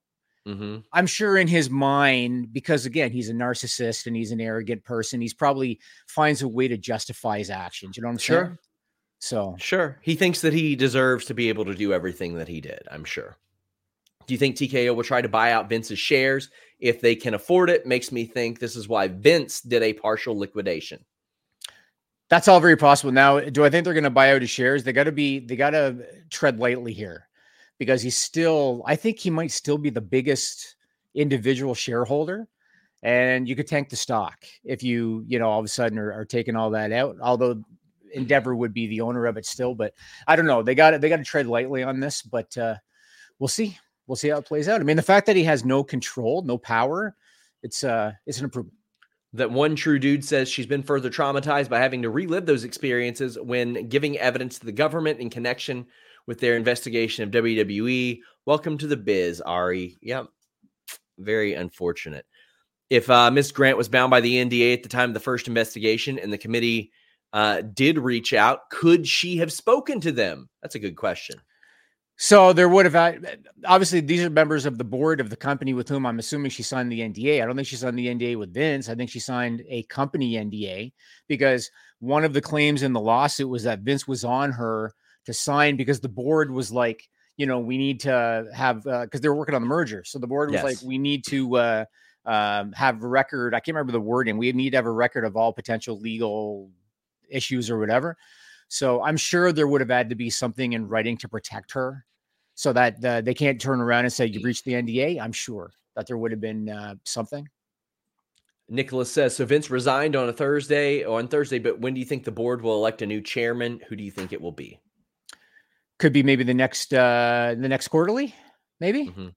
Mm-hmm. I'm sure in his mind, because again, he's a narcissist and he's an arrogant person, he's probably finds a way to justify his actions. You know what I'm sure. saying? So sure, he thinks that he deserves to be able to do everything that he did. I'm sure. Do you think TKO will try to buy out Vince's shares if they can afford it? Makes me think this is why Vince did a partial liquidation. That's all very possible. Now, do I think they're going to buy out his shares? They got to be. They got to tread lightly here, because he's still. I think he might still be the biggest individual shareholder and you could tank the stock if you you know all of a sudden are, are, taking all that out although Endeavor would be the owner of it still, but I don't know. They got it. They got to tread lightly on this, but uh, we'll see. We'll see how it plays out. I mean, the fact that he has no control, no power, it's uh, it's an improvement. That one true dude says she's been further traumatized by having to relive those experiences when giving evidence to the government in connection with their investigation of WWE. Welcome to the biz, Ari. Yep. Very unfortunate. if uh, Miss Grant was bound by the NDA at the time of the first investigation and the committee uh, did reach out, could she have spoken to them? That's a good question. So there would have had, obviously these are members of the board of the company with whom I'm assuming she signed the NDA. I don't think she signed the NDA with Vince. I think she signed a company NDA because one of the claims in the lawsuit was that Vince was on her to sign because the board was like, you know, we need to have because uh, they were working on the merger. So the board was yes. like, we need to uh, um, have a record. I can't remember the wording. We need to have a record of all potential legal issues or whatever. So I'm sure there would have had to be something in writing to protect her so that uh, they can't turn around and say you breached the NDA. I'm sure that there would have been uh, something. Nicholas says so. Vince resigned on a Thursday on Thursday, but when do you think the board will elect a new chairman? Who do you think it will be? Could be maybe the next uh the next quarterly, maybe. Mm-hmm.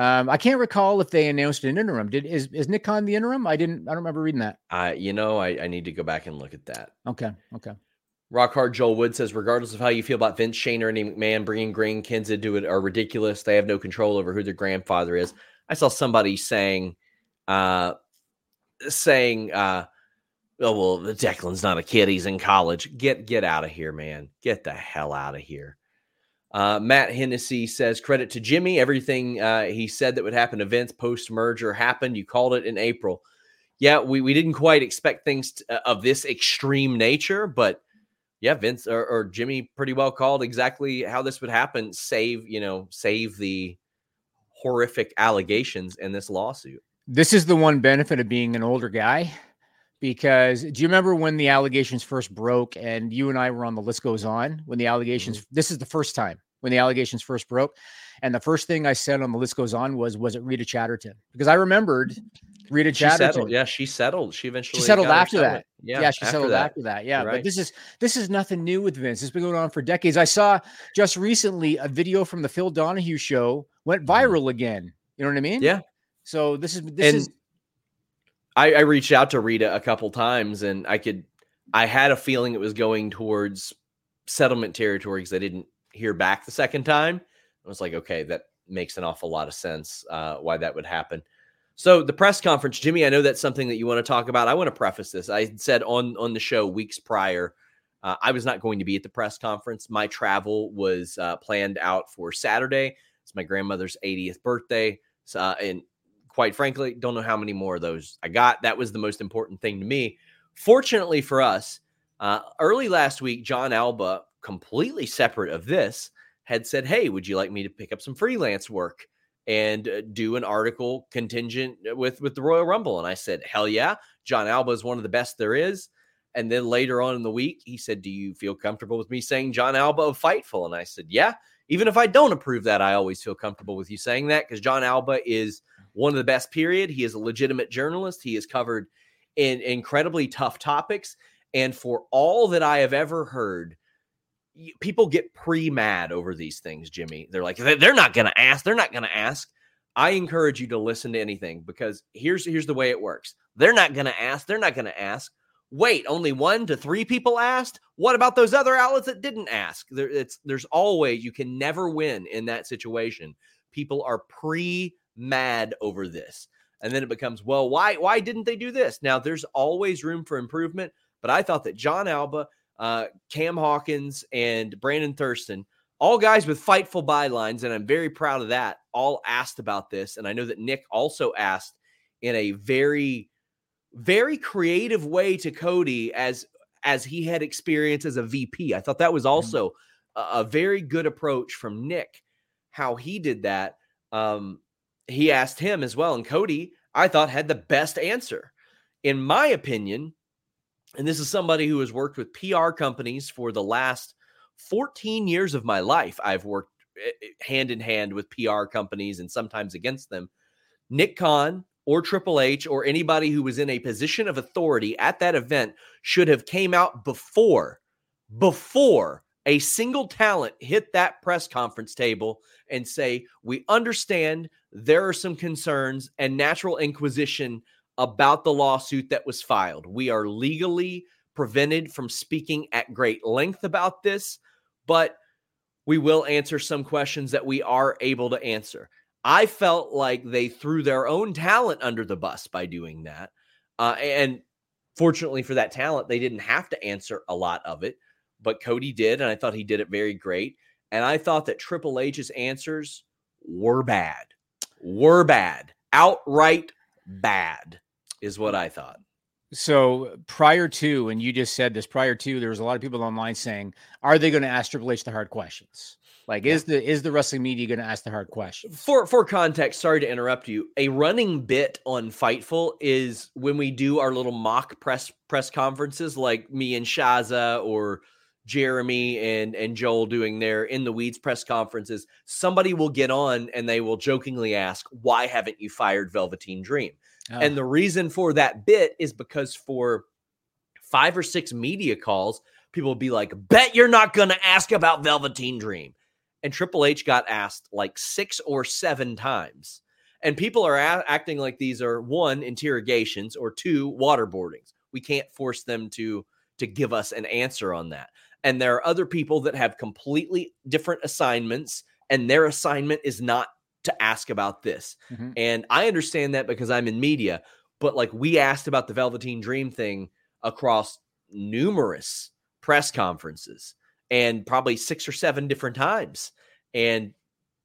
Um, I can't recall if they announced an interim. Did is is Nick Khan the interim? I didn't. I don't remember reading that. I, you know, I, I need to go back and look at that. Okay. Okay. Rock hard Joel Wood says, regardless of how you feel about Vince Shane or any McMahon, bringing Green grandkids into it are ridiculous. They have no control over who their grandfather is. I saw somebody saying, uh, saying, uh, oh well, Declan's not a kid; he's in college. Get get out of here, man. Get the hell out of here. Uh, Matt Hennessy says, credit to Jimmy. Everything uh, he said that would happen to Vince post merger happened. You called it in April. Yeah, we, we didn't quite expect things to, uh, of this extreme nature, but yeah, Vince or, or, Jimmy pretty well called exactly how this would happen. Save, you know, save the horrific allegations in this lawsuit. This is the one benefit of being an older guy because do you remember when the allegations first broke and you and I were on the list goes on when the allegations mm-hmm. this is the first time when the allegations first broke and the first thing I said on the list goes on was was it Rita Chatterton because I remembered Rita she Chatterton settled. yeah she settled she eventually she settled after that yeah, yeah she after settled that. after that yeah right. but this is this is nothing new with Vince it's been going on for decades I saw just recently a video from the Phil Donahue show went mm-hmm. viral again you know what I mean yeah so this is this and, is I, I reached out to Rita a couple times and I could I had a feeling it was going towards settlement territory because I didn't hear back the second time. I was like, okay, that makes an awful lot of sense uh, why that would happen. So the press conference, Jimmy, I know that's something that you want to talk about. I want to preface this. I said on on the show weeks prior, uh, I was not going to be at the press conference. My travel was uh, planned out for Saturday. It's my grandmother's 80th birthday, uh, and quite frankly, don't know how many more of those I got. That was the most important thing to me. Fortunately for us, uh, early last week, John Alba, completely separate of this, had said, Hey, would you like me to pick up some freelance work and uh, do an article contingent with, with the Royal Rumble? And I said, Hell yeah. John Alba is one of the best there is. And then later on in the week, he said, Do you feel comfortable with me saying John Alba of Fightful? And I said, Yeah. Even if I don't approve that, I always feel comfortable with you saying that because John Alba is one of the best, period. He is a legitimate journalist. He has covered in incredibly tough topics. And for all that I have ever heard, people get pre mad over these things, Jimmy. They're like, they're not going to ask. They're not going to ask. I encourage you to listen to anything because here's here's the way it works. They're not going to ask. They're not going to ask. Wait, only one to three people asked. What about those other outlets that didn't ask? There, it's there's always you can never win in that situation. People are pre mad over this. And then it becomes, well, why why didn't they do this? Now there's always room for improvement, but I thought that John Alba, uh, Cam Hawkins, and Brandon Thurston, all guys with fightful bylines, and I'm very proud of that, all asked about this. And I know that Nick also asked in a very, very creative way to Cody as as he had experience as a VP. I thought that was mm-hmm. also a, a very good approach from Nick, how he did that. Um, he asked him as well. And Cody, I thought, had the best answer. In my opinion, and this is somebody who has worked with PR companies for the last 14 years of my life. I've worked eh, eh, hand in hand with PR companies and sometimes against them. Nick Khan or Triple H or anybody who was in a position of authority at that event should have came out before before a single talent hit that press conference table and say, We understand there are some concerns and natural inquisition about the lawsuit that was filed. We are legally prevented from speaking at great length about this, but we will answer some questions that we are able to answer. I felt like they threw their own talent under the bus by doing that. Uh, and fortunately for that talent, they didn't have to answer a lot of it, but Cody did. And I thought he did it very great. And I thought that Triple H's answers were bad, were bad, outright bad, is what I thought. So prior to, and you just said this prior to, there was a lot of people online saying, "Are they going to ask Triple H the hard questions? Like, is the is the wrestling media going to ask the hard questions?" For for context, sorry to interrupt you. A running bit on Fightful is when we do our little mock press press conferences, like me and Shaza or Jeremy and and Joel doing their in the weeds press conferences. Somebody will get on and they will jokingly ask, "Why haven't you fired Velveteen Dream?" And the reason for that bit is because for five or six media calls, people will be like, Bet you're not going to ask about Velveteen Dream. And Triple H got asked like six or seven times. And people are a- acting like these are one, interrogations, or two, waterboardings. We can't force them to to give us an answer on that. And there are other people that have completely different assignments, and their assignment is not to ask about this. Mhm. And I understand that because I'm in media, but like we asked about the Velveteen Dream thing across numerous press conferences and probably six or seven different times. And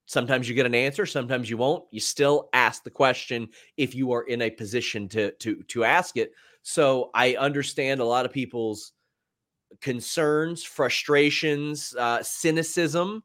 sometimes you get an answer, sometimes you won't. You still ask the question if you are in a position to to to ask it. So I understand a lot of people's concerns, frustrations, uh, cynicism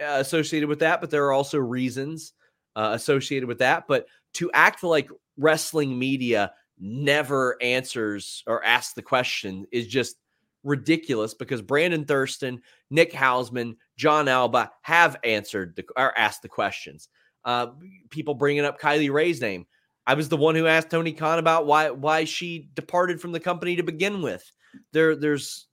uh, associated with that, but there are also reasons uh, associated with that. But to act like wrestling media never answers or asks the question is just ridiculous because Brandon Thurston, Nick Hausman, John Alba have answered the or asked the questions. Uh, people bringing up Kylie Rae's name. I was the one who asked Tony Khan about why why she departed from the company to begin with. There, there's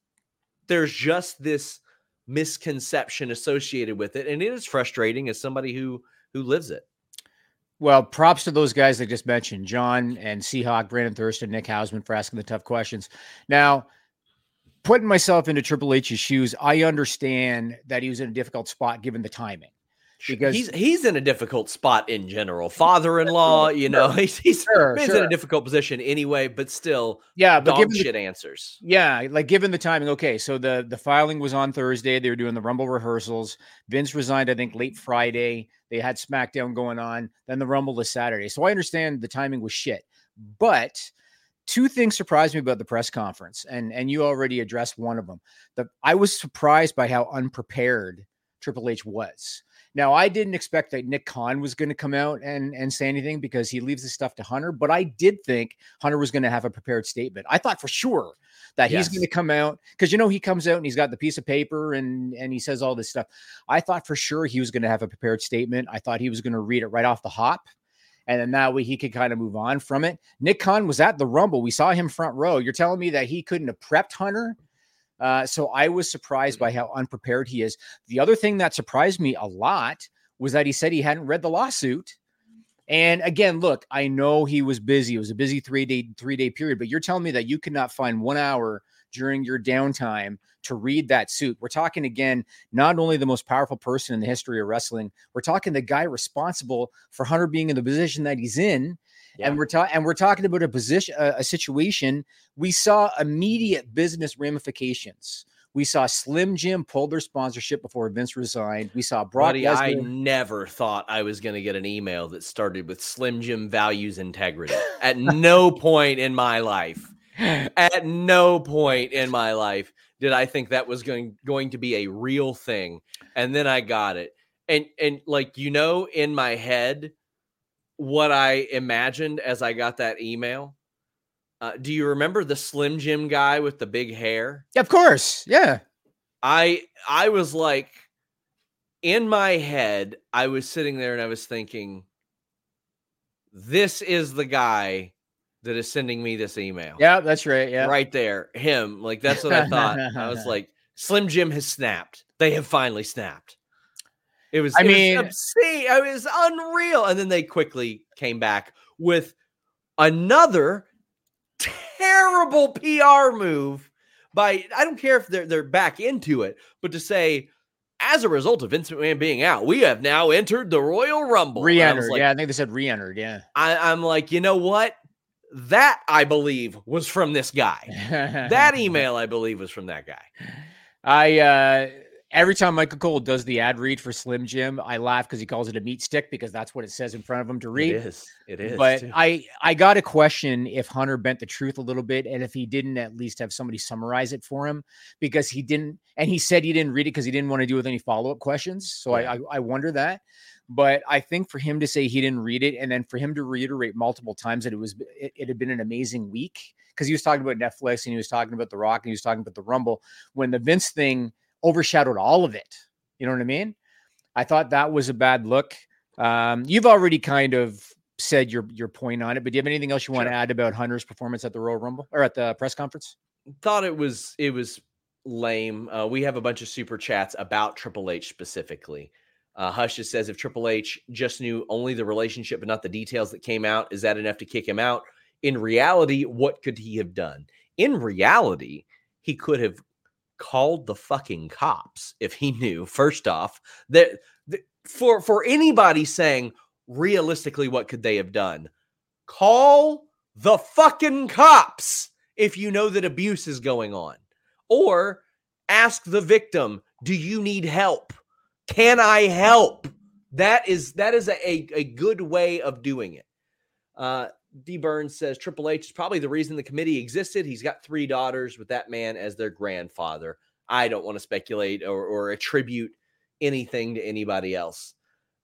there's just this misconception associated with it, and it is frustrating as somebody who who lives it. Well, props to those guys I just mentioned, John and Seahawk, Brandon Thurston, Nick Hausman for asking the tough questions. Now, putting myself into Triple H's shoes, I understand that he was in a difficult spot given the timing. Because he's he's in a difficult spot in general. Father-in-law, you know, he's he's, Sure, he's in a difficult position anyway, but still, yeah, but given the, shit answers. Yeah, like given the timing. Okay, so the the filing was on Thursday. They were doing the Rumble rehearsals. Vince resigned, I think, late Friday. They had SmackDown going on. Then the Rumble is Saturday. So I understand the timing was shit. But two things surprised me about the press conference, and and you already addressed one of them. The I was surprised by how unprepared Triple H was. Now, I didn't expect that Nick Khan was going to come out and, and say anything because he leaves the stuff to Hunter, but I did think Hunter was going to have a prepared statement. I thought for sure that he's Yes. going to come out because you know he comes out and he's got the piece of paper and and he says all this stuff. I thought for sure he was going to have a prepared statement. I thought he was going to read it right off the hop. And then that way he could kind of move on from it. Nick Khan was at the Rumble. We saw him front row. You're telling me that he couldn't have prepped Hunter? Uh, so I was surprised by how unprepared he is. The other thing that surprised me a lot was that he said he hadn't read the lawsuit. And again, look, I know he was busy. It was a busy three day three day period, but you're telling me that you could not find one hour during your downtime to read that suit. We're talking again, not only the most powerful person in the history of wrestling, we're talking the guy responsible for Hunter being in the position that he's in. And we're talking and we're talking about a position a, a situation we saw immediate business ramifications. We saw Slim Jim pull their sponsorship before Vince resigned. We saw Brock Buddy, I never thought I was going to get an email that started with Slim Jim values integrity. At no point in my life, at no point in my life did I think that was going going to be a real thing. And then I got it. And and like you know in my head what I imagined as I got that email. Uh, do you remember the Slim Jim guy with the big hair? Yeah, of course. Yeah. I I was like in my head, I was sitting there and I was thinking, this is the guy that is sending me this email. Yeah, that's right. Yeah. Right there. Him. Like that's what I thought. I was like, Slim Jim has snapped. They have finally snapped. It was I it was obscene. It was unreal. And then they quickly came back with another terrible PR move by I don't care if they're they're back into it, but to say as a result of Vince McMahon being out, we have now entered the Royal Rumble. And I was Re-entered. like- yeah, I think they said re-entered. Yeah. I, I'm like, you know what? That I believe was from this guy. That email, I believe, was from that guy. I uh every time Michael Cole does the ad read for Slim Jim, I laugh because he calls it a meat stick because that's what it says in front of him to read. It is. It is. but too. I I got a question if Hunter bent the truth a little bit and if he didn't at least have somebody summarize it for him because he didn't and he said he didn't read it because he didn't want to deal with any follow up questions. So I, I I wonder that. But I think for him to say he didn't read it and then for him to reiterate multiple times that it was it, it had been an amazing week because he was talking about Netflix and he was talking about The Rock and he was talking about the Rumble when the Vince thing overshadowed all of it. You know what I mean? I thought that was a bad look. Um, you've already kind of said your your point on it, but do you have anything else you want to add about Hunter's performance at the Royal Rumble or at the press conference? thought it was it was lame. Uh, we have a bunch of super chats about Triple H specifically. Uh, Hush just says if Triple H just knew only the relationship but not the details that came out, is that enough to kick him out? In reality, what could he have done? In reality, he could have called the fucking cops if he knew. First off, that that- for for anybody saying realistically, what could they have done? Call the fucking cops if you know that abuse is going on. Or ask the victim, do you need help? Can I help? That is that is a, a, good way of doing it. Uh D Burns says Triple H is probably the reason the committee existed. He's got three daughters with that man as their grandfather. I don't want to speculate or, or attribute anything to anybody else.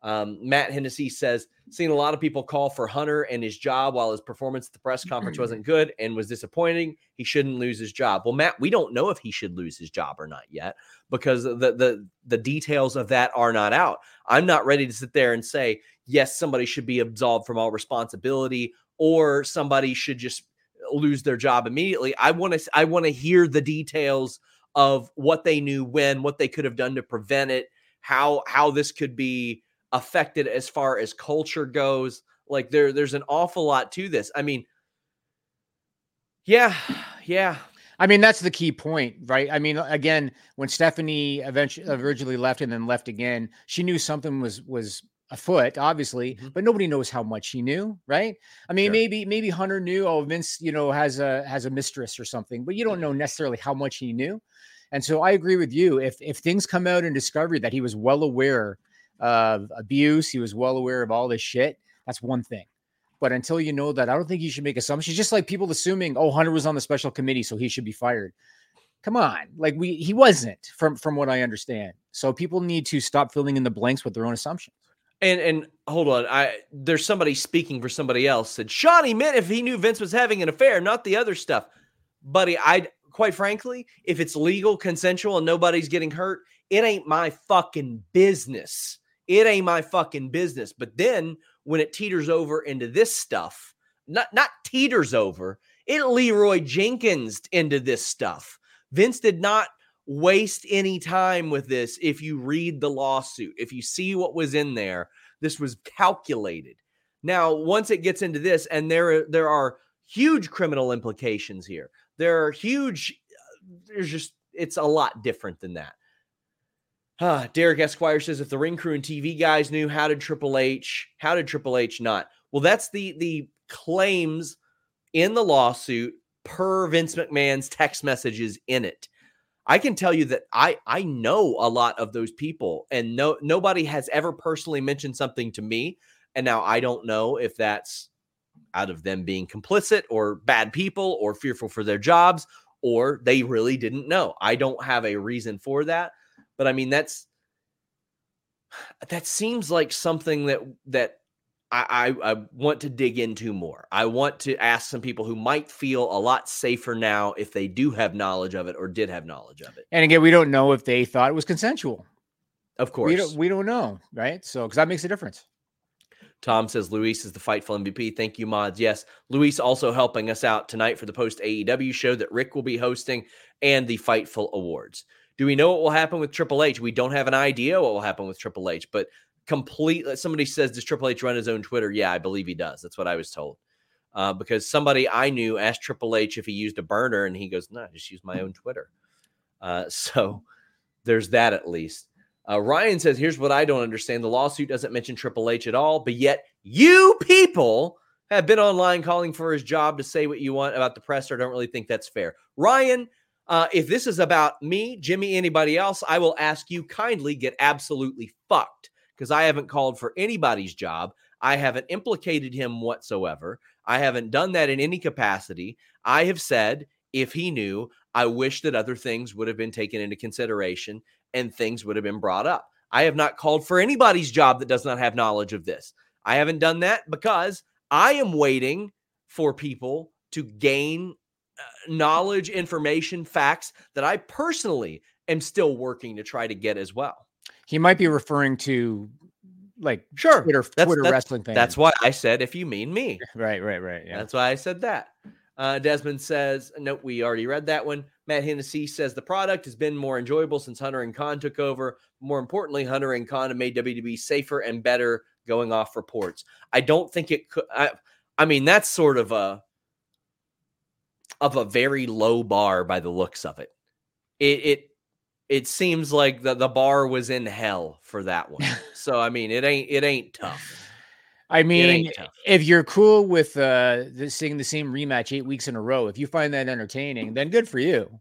Um, Matt Hennessy says, seen a lot of people call for Hunter and his job while his performance at the press conference wasn't good and was disappointing. He shouldn't lose his job. Well, Matt, we don't know if he should lose his job or not yet because the the the details of that are not out. I'm not ready to sit there and say, yes, somebody should be absolved from all responsibility or somebody should just lose their job immediately. I want to I want to hear the details of what they knew when, what they could have done to prevent it, how how this could be affected as far as culture goes. Like there there's an awful lot to this. I mean, yeah, yeah. I mean, that's the key point, right? I mean, again, when Stephanie eventually originally left and then left again, she knew something was was afoot, obviously, Mhm. but nobody knows how much he knew, right? I mean, Sure. maybe maybe Hunter knew, oh, Vince, you know, has a has a mistress or something, but you don't know necessarily how much he knew. And so I agree with you. If if things come out in discovery that he was well aware of abuse, he was well aware of all this shit, that's one thing. But until you know that, I don't think you should make assumptions. Just like people assuming, oh, Hunter was on the special committee, so he should be fired. Come on, like we he wasn't from from what I understand. So people need to stop filling in the blanks with their own assumptions. And and hold on, I there's somebody speaking for somebody else said Shawnee meant if he knew Vince was having an affair, not the other stuff. Buddy, I quite frankly, if it's legal, consensual, and nobody's getting hurt, it ain't my fucking business. It ain't my fucking business. But then when it teeters over into this stuff, not not teeters over, it Leeroy Jenkins into this stuff. Vince did not waste any time with this if you read the lawsuit if you see what was in there this was calculated now once it gets into this and there there are huge criminal implications here there are huge uh, there's just it's a lot different than that Ah, Derek Esquire says if the ring crew and TV guys knew, how did Triple H? How did Triple H not? Well, that's the the claims in the lawsuit per Vince McMahon's text messages in it. I can tell you that I I know a lot of those people, and no nobody has ever personally mentioned something to me. And now I don't know if that's out of them being complicit or bad people or fearful for their jobs or they really didn't know. I don't have a reason for that, but I mean that's that seems like something that that I, I, I want to dig into more. I want to ask some people who might feel a lot safer now if they do have knowledge of it or did have knowledge of it. And again, we don't know if they thought it was consensual. Of course. We don't we don't know, right? So because that makes a difference. Tom says Luis is the Fightful MVP. Thank you, mods. Yes, Luis also helping us out tonight for the post AEW show that Rick will be hosting and the Fightful Awards. Do we know what will happen with Triple H? We don't have an idea what will happen with Triple H, but completely. Somebody says, "Does Triple H run his own Twitter?" Yeah, I believe he does. That's what I was told. Uh, because somebody I knew asked Triple H if he used a burner, and he goes, "No, I just use my own Twitter." Uh, so there's that at least. Uh, Ryan says, "Here's what I don't understand: the lawsuit doesn't mention Triple H at all, but yet you people have been online calling for his job to say what you want about the press. I don't really think that's fair." Ryan, uh, if this is about me, Jimmy, anybody else, I will ask you kindly get absolutely fucked because I haven't called for anybody's job. I haven't implicated him whatsoever. I haven't done that in any capacity. I have said, if he knew, I wish that other things would have been taken into consideration and things would have been brought up. I have not called for anybody's job that does not have knowledge of this. I haven't done that because I am waiting for people to gain uh, knowledge, information, facts that I personally am still working to try to get as well. He might be referring to like sure Twitter, that's, Twitter that's, wrestling thing. That's why I said if you mean me. Right, right, right. Yeah. That's why I said that. Uh, Desmond says, nope, we already read that one. Matt Hennessy says the product has been more enjoyable since Hunter and Khan took over. More importantly, Hunter and Khan have made WWE safer and better going off reports. I don't think it could. I, I mean, that's sort of a of a very low bar by the looks of it. It it it seems like the, the bar was in hell for that one. so I mean, it ain't it ain't tough. I mean, if you're cool with uh the, seeing the same rematch eight weeks in a row, if you find that entertaining, then good for you.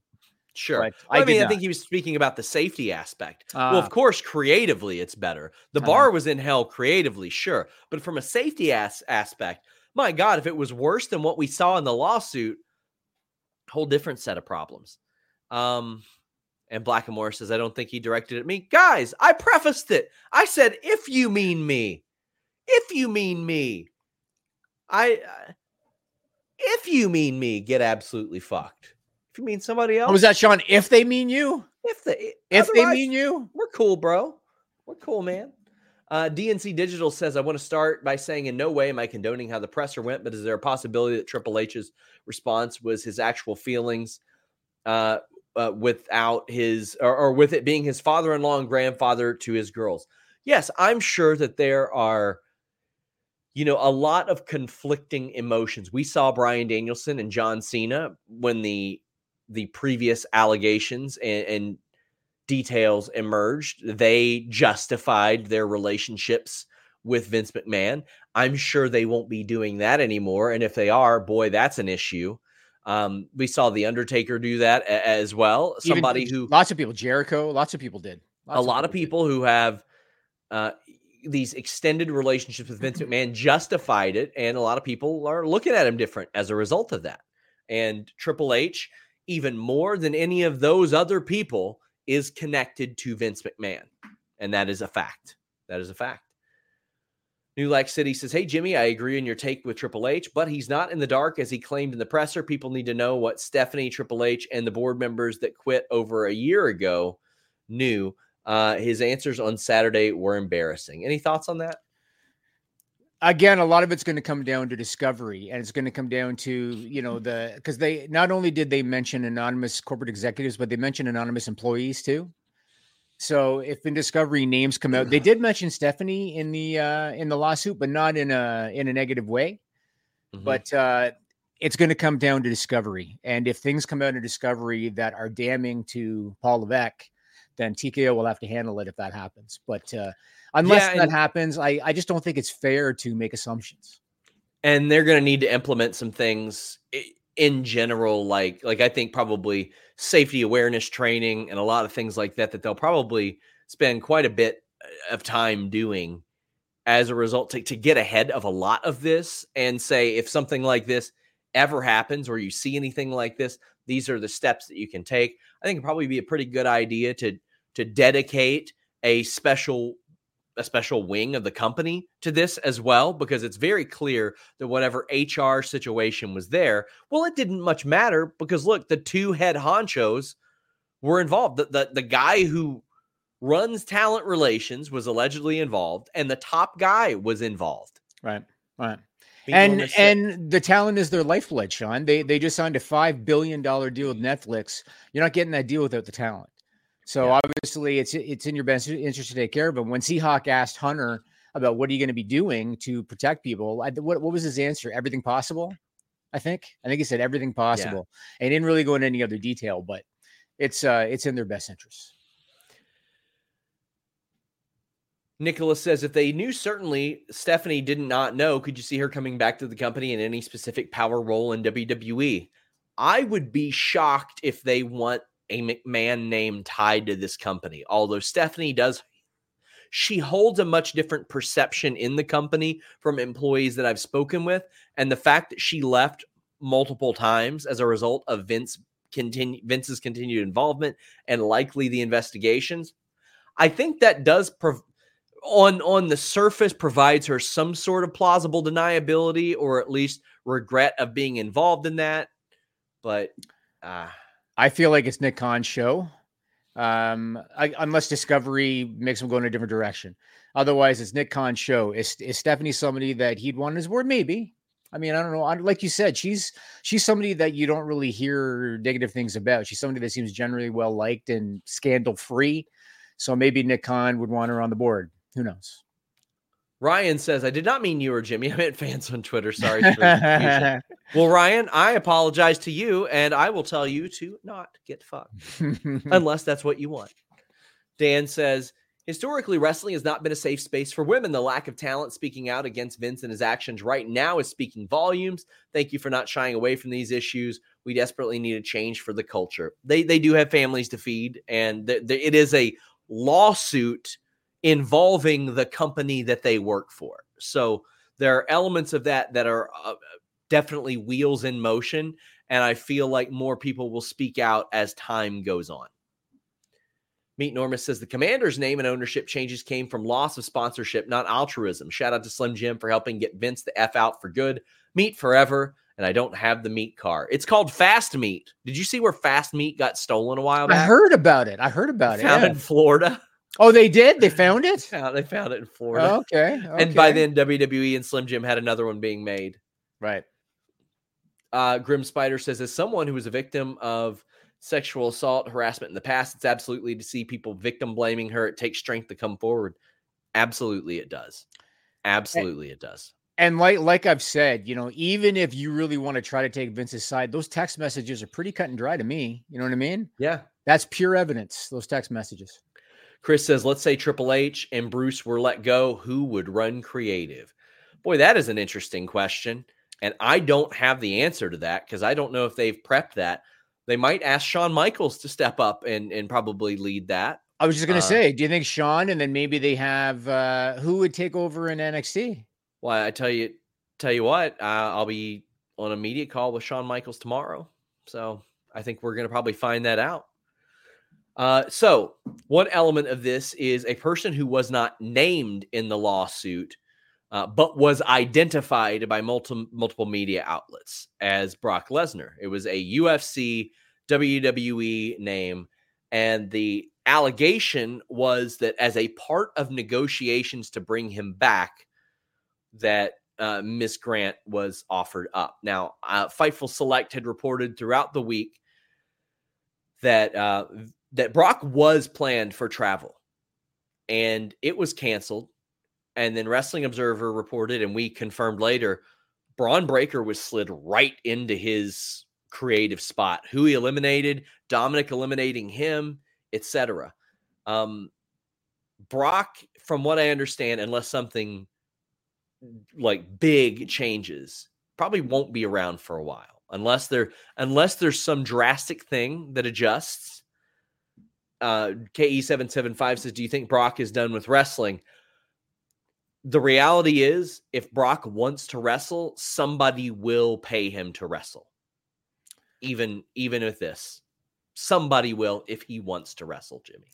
Sure. Well, I I, mean, I think he was speaking about the safety aspect. well, Ah. of course, creatively it's better. The Uh-huh. bar was in hell creatively, sure, but from a safety as- aspect, my God, if it was worse than what we saw in the lawsuit, whole different set of problems. Um, and Blackamore says, I don't think he directed at me. Guys, I prefaced it. I said, if you mean me, if you mean me, I, uh, if you mean me, get absolutely fucked. If you mean somebody else, What was that, Sean? If they mean you, if they if they mean you, we're cool, bro. We're cool, man. Uh, DNC Digital says, I want to start by saying, in no way am I condoning how the presser went, but is there a possibility that Triple H's response was his actual feelings uh, uh, without his, or, or with it being his father in law and grandfather to his girls? Yes, I'm sure that there are, you know, a lot of conflicting emotions. We saw Bryan Danielson and John Cena when the the previous allegations and, and details emerged, they justified their relationships with Vince McMahon. I'm sure they won't be doing that anymore. And if they are, boy, that's an issue. Um, we saw The Undertaker do that a- as well. even Somebody who lots of people, Jericho, lots of people did. Lots a lot of people who have uh, these extended relationships with Vince McMahon justified it, and a lot of people are looking at him different as a result of that. And Triple H, even more than any of those other people, is connected to Vince McMahon, and that is a fact. That is a fact. New Lac City says, Hey, Jimmy, I agree in your take with Triple H, but he's not in the dark as he claimed in the presser. People need to know what Stephanie, Triple H, and the board members that quit over a year ago knew. Uh, his answers on Saturday were embarrassing. Any thoughts on that? again a lot of it's going to come down to discovery and it's going to come down to you know the because they not only did they mention anonymous corporate executives but they mentioned anonymous employees too so if in discovery names come out they did mention stephanie in the uh in the lawsuit but not in a in a negative way. Mhm. but uh it's going to come down to discovery and if things come out in discovery that are damning to paul levesque then tko will have to handle it if that happens. But uh unless Yeah, that happens I, I just don't think it's fair to make assumptions. And they're going to need to implement some things in general like like i think probably safety awareness training and a lot of things like that that they'll probably spend quite a bit uh, of time doing as a result to, to get ahead of a lot of this and say if something like this ever happens or you see anything like this these are the steps that you can take. I think it'd probably be a pretty good idea to to dedicate a special a special wing of the company to this as well because it's very clear that whatever HR situation was there, well, it didn't much matter because look, the two head honchos were involved. The the, the guy who runs talent relations was allegedly involved, and the top guy was involved. right right. People and and the talent is their lifeblood sean. They they just signed a five billion dollar deal with netflix. You're not getting that deal without the talent so Yeah. obviously it's it's in your best interest to take care of him. when seahawk asked hunter about what are you going to be doing to protect people I, what, what was his answer everything possible i think i think he said everything possible and he didn't really go into any other detail but it's uh it's in their best interest Nicholas says if they knew certainly Stephanie did not know, could you see her coming back to the company in any specific power role in WWE? I would be shocked if they want a McMahon name tied to this company. Although Stephanie does she holds a much different perception in the company from employees that I've spoken with and the fact that she left multiple times as a result of Vince continue Vince's continued involvement and likely the investigations I think that does on on the surface provides her some sort of plausible deniability or at least regret of being involved in that. But uh, I feel like it's Nick Khan's show, um, I, unless Discovery makes him go in a different direction. Otherwise, it's Nick Khan's show. Is, is Stephanie somebody that he'd want on his board? Maybe. I mean, I don't know. I, like you said, she's she's somebody that you don't really hear negative things about. She's somebody that seems generally well liked and scandal free. So maybe Nick Khan would want her on the board. Who knows? Ryan says, I did not mean you or Jimmy. I meant fans on Twitter. Sorry. well, Ryan, I apologize to you, and I will tell you to not get fucked unless that's what you want. Dan says, historically, wrestling has not been a safe space for women. The lack of talent speaking out against Vince and his actions right now is speaking volumes. Thank you for not shying away from these issues. We desperately need a change for the culture. They they do have families to feed, and th- th- it is a lawsuit involving the company that they work for. So there are elements of that that are uh, definitely wheels in motion. And I feel like more people will speak out as time goes on. Meet Normus says the commander's name and ownership changes came from loss of sponsorship, not altruism. Shout out to Slim Jim for helping get Vince the F out for good. Meat forever. And I don't have the meat car. It's called Fast Meat. Did you see where Fast Meat got stolen a while back? I heard about it. I heard about it. Found yeah. in Florida. Oh, they did. They found it. Yeah, they found it in Florida. Okay, And by then, WWE and Slim Jim had another one being made. right. Uh, Grim Spider says, as someone who was a victim of sexual assault, harassment in the past, it's absolutely to see people victim blaming her. It takes strength to come forward. Absolutely, it does. Absolutely, it does. And like like I've said, you know, even if you really want to try to take Vince's side, those text messages are pretty cut and dry to me. You know what I mean? Yeah. That's pure evidence. Those text messages. Chris says, let's say Triple H and Bruce were let go. Who would run creative? Boy, that is an interesting question. And I don't have the answer to that because I don't know if they've prepped that. They might ask Shawn Michaels to step up and, and probably lead that. I was just gonna Uh, say, do you think Shawn and then maybe they have uh who would take over in NXT? Well, I tell you, tell you what, uh, I'll be on a media call with Shawn Michaels tomorrow. So I think we're going to probably find that out. Uh, so one element of this is a person who was not named in the lawsuit, uh, but was identified by multiple multiple media outlets as Brock Lesnar. It was a UFC WWE name, and the allegation was that as a part of negotiations to bring him back, that uh, Miss Grant was offered up. Now, uh, Fightful Select had reported throughout the week that uh, that Brock was planned for travel, and it was canceled. And then Wrestling Observer reported, and we confirmed later, Bron Breakker was slid right into his creative spot. Who he eliminated, Dominik eliminating him, etc. Um, Brock, from what I understand, unless something like big changes probably won't be around for a while unless there unless there's some drastic thing that adjusts uh ke775 says do you think brock is done with wrestling? The reality is if brock wants to wrestle somebody will pay him to wrestle. Even even with this somebody will if he wants to wrestle jimmy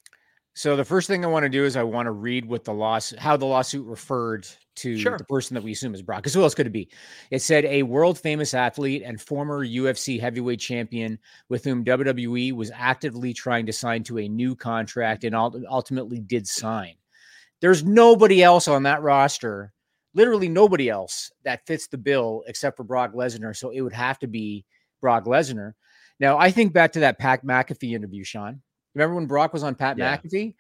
So the first thing I want to do is I want to read what the loss, how the lawsuit referred to Sure. the person that we assume is Brock. Because who else could it be? It said a world famous athlete and former UFC heavyweight champion with whom WWE was actively trying to sign to a new contract and ultimately did sign. There's nobody else on that roster, literally nobody else that fits the bill except for Brock Lesnar. So it would have to be Brock Lesnar. Now I think back to that Pat McAfee interview, Sean. Remember when Brock was on Pat Yeah. McAfee?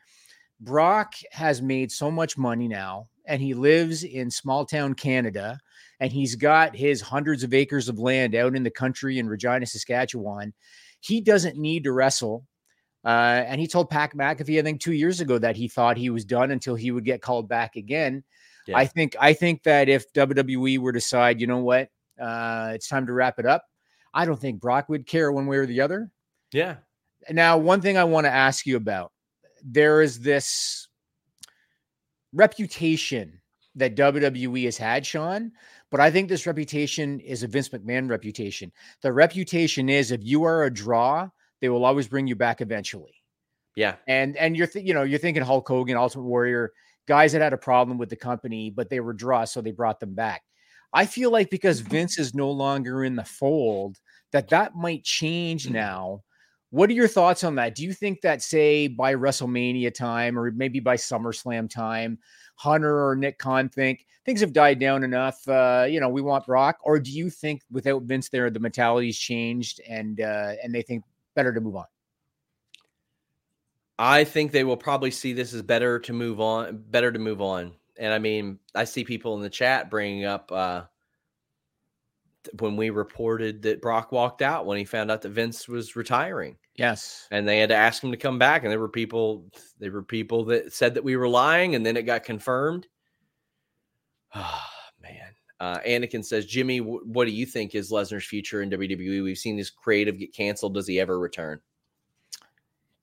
Brock has made so much money now, and he lives in small town Canada, and he's got his hundreds of acres of land out in the country in Regina, Saskatchewan. He doesn't need to wrestle Uh, and he told Pat McAfee, I think two years ago, that he thought he was done until he would get called back again. Yeah. I think I think that if WWE were to decide, you know what, uh, it's time to wrap it up, I don't think Brock would care one way or the other. Yeah. Now, one thing I want to ask you about there is this reputation that WWE has had, Sean, but I think this reputation is a Vince McMahon reputation. The reputation is if you are a draw, they will always bring you back eventually. Yeah. And and you're th- you know you're thinking Hulk Hogan, Ultimate Warrior, guys that had a problem with the company, but they were draws, so they brought them back. I feel like because Vince is no longer in the fold, that that might change mm-hmm. now. What are your thoughts on that? Do you think that, say, by WrestleMania time or maybe by SummerSlam time, Hunter or Nick Khan think things have died down enough? Uh, you know, we want Brock, or do you think without Vince there, the mentality's changed and uh, and they think better to move on? I think they will probably see this as better to move on, better to move on. And I mean, I see people in the chat bringing up uh, when we reported that Brock walked out when he found out that Vince was retiring, Yes. and they had to ask him to come back. And there were people, there were people that said that we were lying, and then it got confirmed. Oh man. Uh, Anakin says, Jimmy, wh- what do you think is Lesnar's future in WWE? We've seen this creative get canceled. Does he ever return?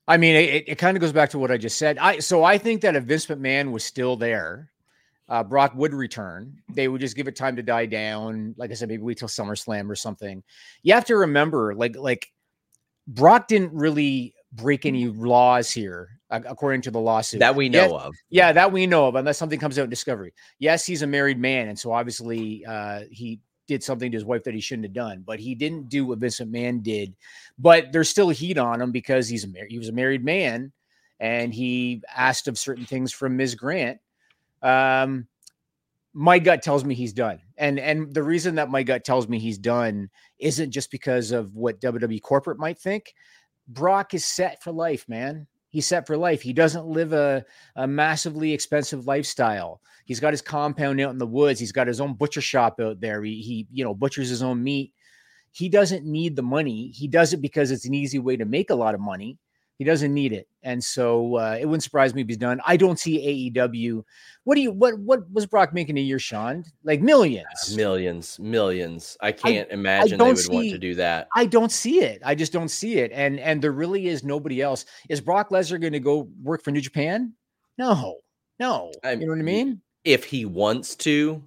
I mean, it, it kind of goes back to what I just said. I so I think that if Vince McMahon was still there, uh, Brock would return. They would just give it time to die down. Like I said, maybe wait till SummerSlam or something. You have to remember, like like Brock didn't really break any laws here, according to the lawsuit That we know Yes, of. Yeah, that we know of, unless something comes out in Discovery. Yes, he's a married man, and so obviously uh, he did something to his wife that he shouldn't have done. But he didn't do what Vince McMahon did. But there's still heat on him because he's a mar- he was a married man, and he asked of certain things from Ms. Grant. Um, my gut tells me he's done, and and the reason that my gut tells me he's done isn't just because of what WWE corporate might think. Brock is set for life, man. He's set for life. He doesn't live a, a massively expensive lifestyle. He's got his compound out in the woods. He's got his own butcher shop out there. He, he you know, butchers his own meat. He doesn't need the money. He does it because it's an easy way to make a lot of money. He doesn't need it, and so uh, it wouldn't surprise me if he's done. I don't see AEW. What do you what what was Brock making a year, Sean? Like millions. Millions, millions. I can't imagine they don't would want to do that. I don't see it. I just don't see it. And and there really is nobody else. Is Brock Lesnar going to go work for New Japan? No, no. I- you know what I mean? If he wants to,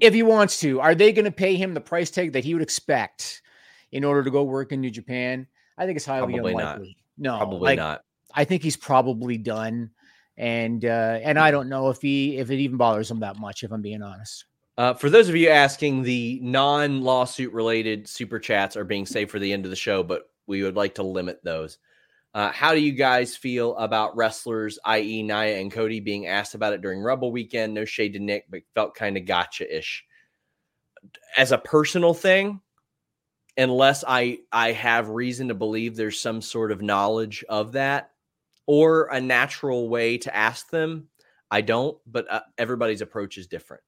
If he wants to, are they going to pay him the price tag that he would expect in order to go work in New Japan? I think it's highly Probably not. No, probably like, not. I think he's probably done. And uh, and I don't know if he if it even bothers him that much. If I'm being honest. Uh, for those of you asking, the non-lawsuit related super chats are being saved for the end of the show, but we would like to limit those. Uh, how do you guys feel about wrestlers, i.e., Nia and Cody, being asked about it during Rumble Weekend? No shade to Nick, but felt kind of gotcha-ish. As a personal thing, unless I I have reason to believe there's some sort of knowledge of that or a natural way to ask them, I don't. But uh, everybody's approach is different.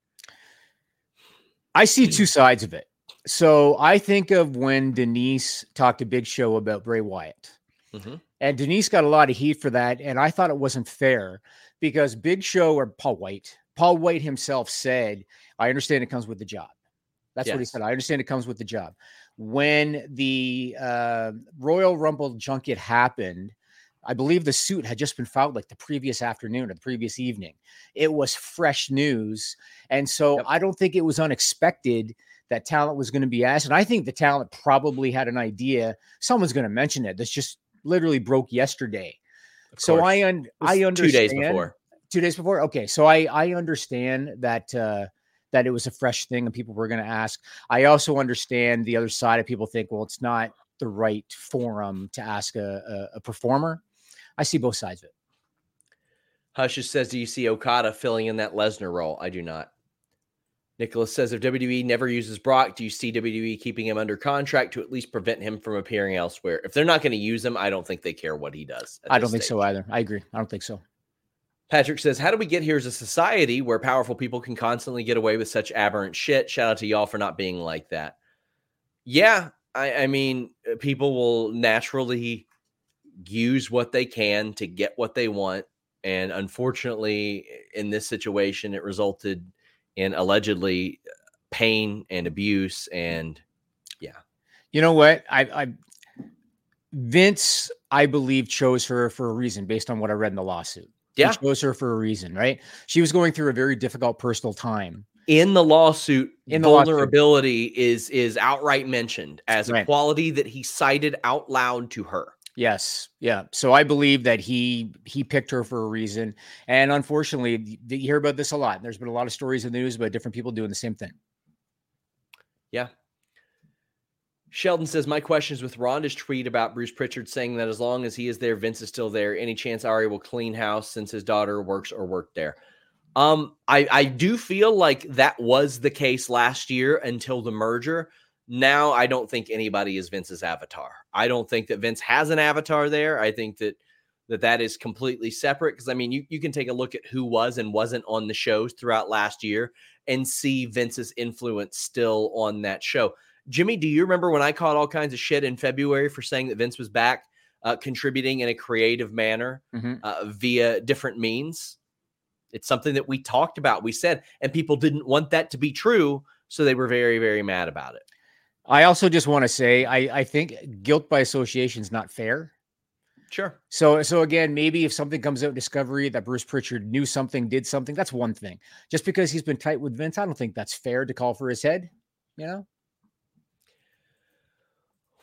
I see two sides of it. So I think of when Denise talked to Big Show about Bray Wyatt. Mhm. And Denise got a lot of heat for that. And I thought it wasn't fair because Big Show or Paul White, Paul White himself said, I understand it comes with the job. That's what he said. I understand it comes with the job. When the uh, Royal Rumble junket happened, I believe the suit had just been filed like the previous afternoon or the previous evening. It was fresh news. And so Yep. I don't think it was unexpected that talent was going to be asked. And I think the talent probably had an idea. Someone's going to mention it. This just literally broke yesterday. Of So course. I un- I two days before. two days before. Okay, so I I understand that uh, that it was a fresh thing and people were going to ask. I also understand the other side of people think, well, it's not the right forum to ask a, a, a performer. I see both sides of it. Hushes says, Do you see Okada filling in that Lesnar role? I do not. Nicholas says, If WWE never uses Brock, do you see WWE keeping him under contract to at least prevent him from appearing elsewhere? If they're not going to use him, I don't think they care what he does. I don't think so either. I agree. I don't think so. Patrick says, How do we get here as a society where powerful people can constantly get away with such aberrant shit? Shout out to y'all for not being like that. Yeah, I, I mean, uh, people will naturally use what they can to get what they want. And unfortunately, in this situation, it resulted in allegedly pain and abuse. And yeah. You know what? I, I Vince, I believe, chose her for a reason based on what I read in the lawsuit. Yeah. He chose her for a reason, right? She was going through a very difficult personal time. In the lawsuit, In the lawsuit. vulnerability is is outright mentioned as a quality that he cited out loud to her. Yes, yeah. So I believe that he he picked her for a reason, and unfortunately, you hear about this a lot. There's been a lot of stories in the news about different people doing the same thing. Yeah. Sheldon says, My question is with Ronda's tweet about Bruce Pritchard saying that as long as he is there, Vince is still there. Any chance Ari will clean house since his daughter works or worked there? Um, I, I do feel like that was the case last year until the merger. Now I don't think anybody is Vince's avatar. I don't think that Vince has an avatar there. I think that that that is completely separate because I mean you, you can take a look at who was and wasn't on the shows throughout last year and see Vince's influence still on that show. Jimmy, do you remember when I caught all kinds of shit in February for saying that Vince was back uh, contributing in a creative manner Mhm. uh, via different means? It's something that we talked about. We said, and people didn't want that to be true, so they were very, very mad about it. I also just want to say I I think guilt by association is not fair. Sure. So so again, maybe if something comes out in discovery that Bruce Pritchard knew something, did something, that's one thing. Just because he's been tight with Vince, I don't think that's fair to call for his head. You know.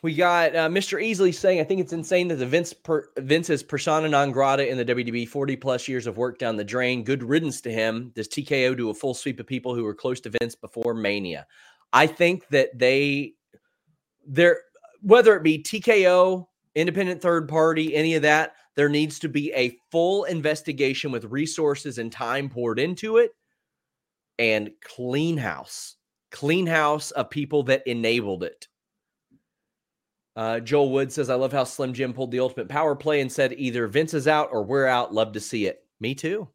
We got uh, Mr. Easily saying, I think it's insane that the Vince per, Vince's persona non grata in the WWE, 40 plus years of work down the drain. Good riddance to him. Does TKO do a full sweep of people who were close to Vince before Mania? I think that they, they're, whether it be TKO, independent third party, any of that, there needs to be a full investigation with resources and time poured into it and clean house, clean house of people that enabled it. Uh, Joel Wood says, I love how Slim Jim pulled the ultimate power play and said, either Vince is out or we're out. Love to see it. Me too.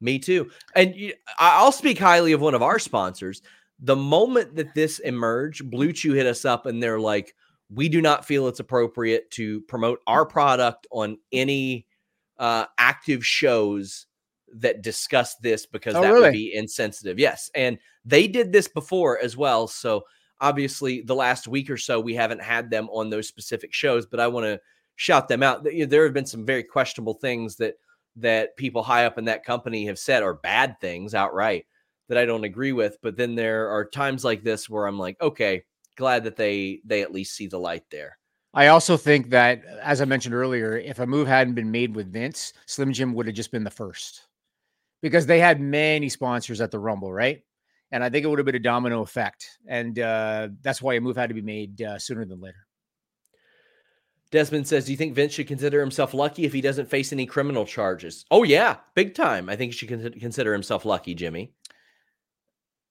Me too. And you, I'll speak highly of one of our sponsors. The moment that this emerged, BlueChew hit us up and they're like, we do not feel it's appropriate to promote our product on any uh, active shows that discuss this because Oh, that really? would be insensitive. Yes. And they did this before as well. So obviously the last week or so we haven't had them on those specific shows but i want to shout them out there have been some very questionable things that that people high up in that company have said are bad things outright that i don't agree with but then there are times like this where i'm like okay glad that they they at least see the light there I also think that, as I mentioned earlier, if a move hadn't been made with Vince, Slim Jim would have just been the first because they had many sponsors at the Rumble, right? And I think it would have been a domino effect. And uh, that's why a move had to be made uh, sooner than later. desmond says do you think vince should consider himself lucky if he doesn't face any criminal charges oh yeah big time i think he should consider himself lucky jimmy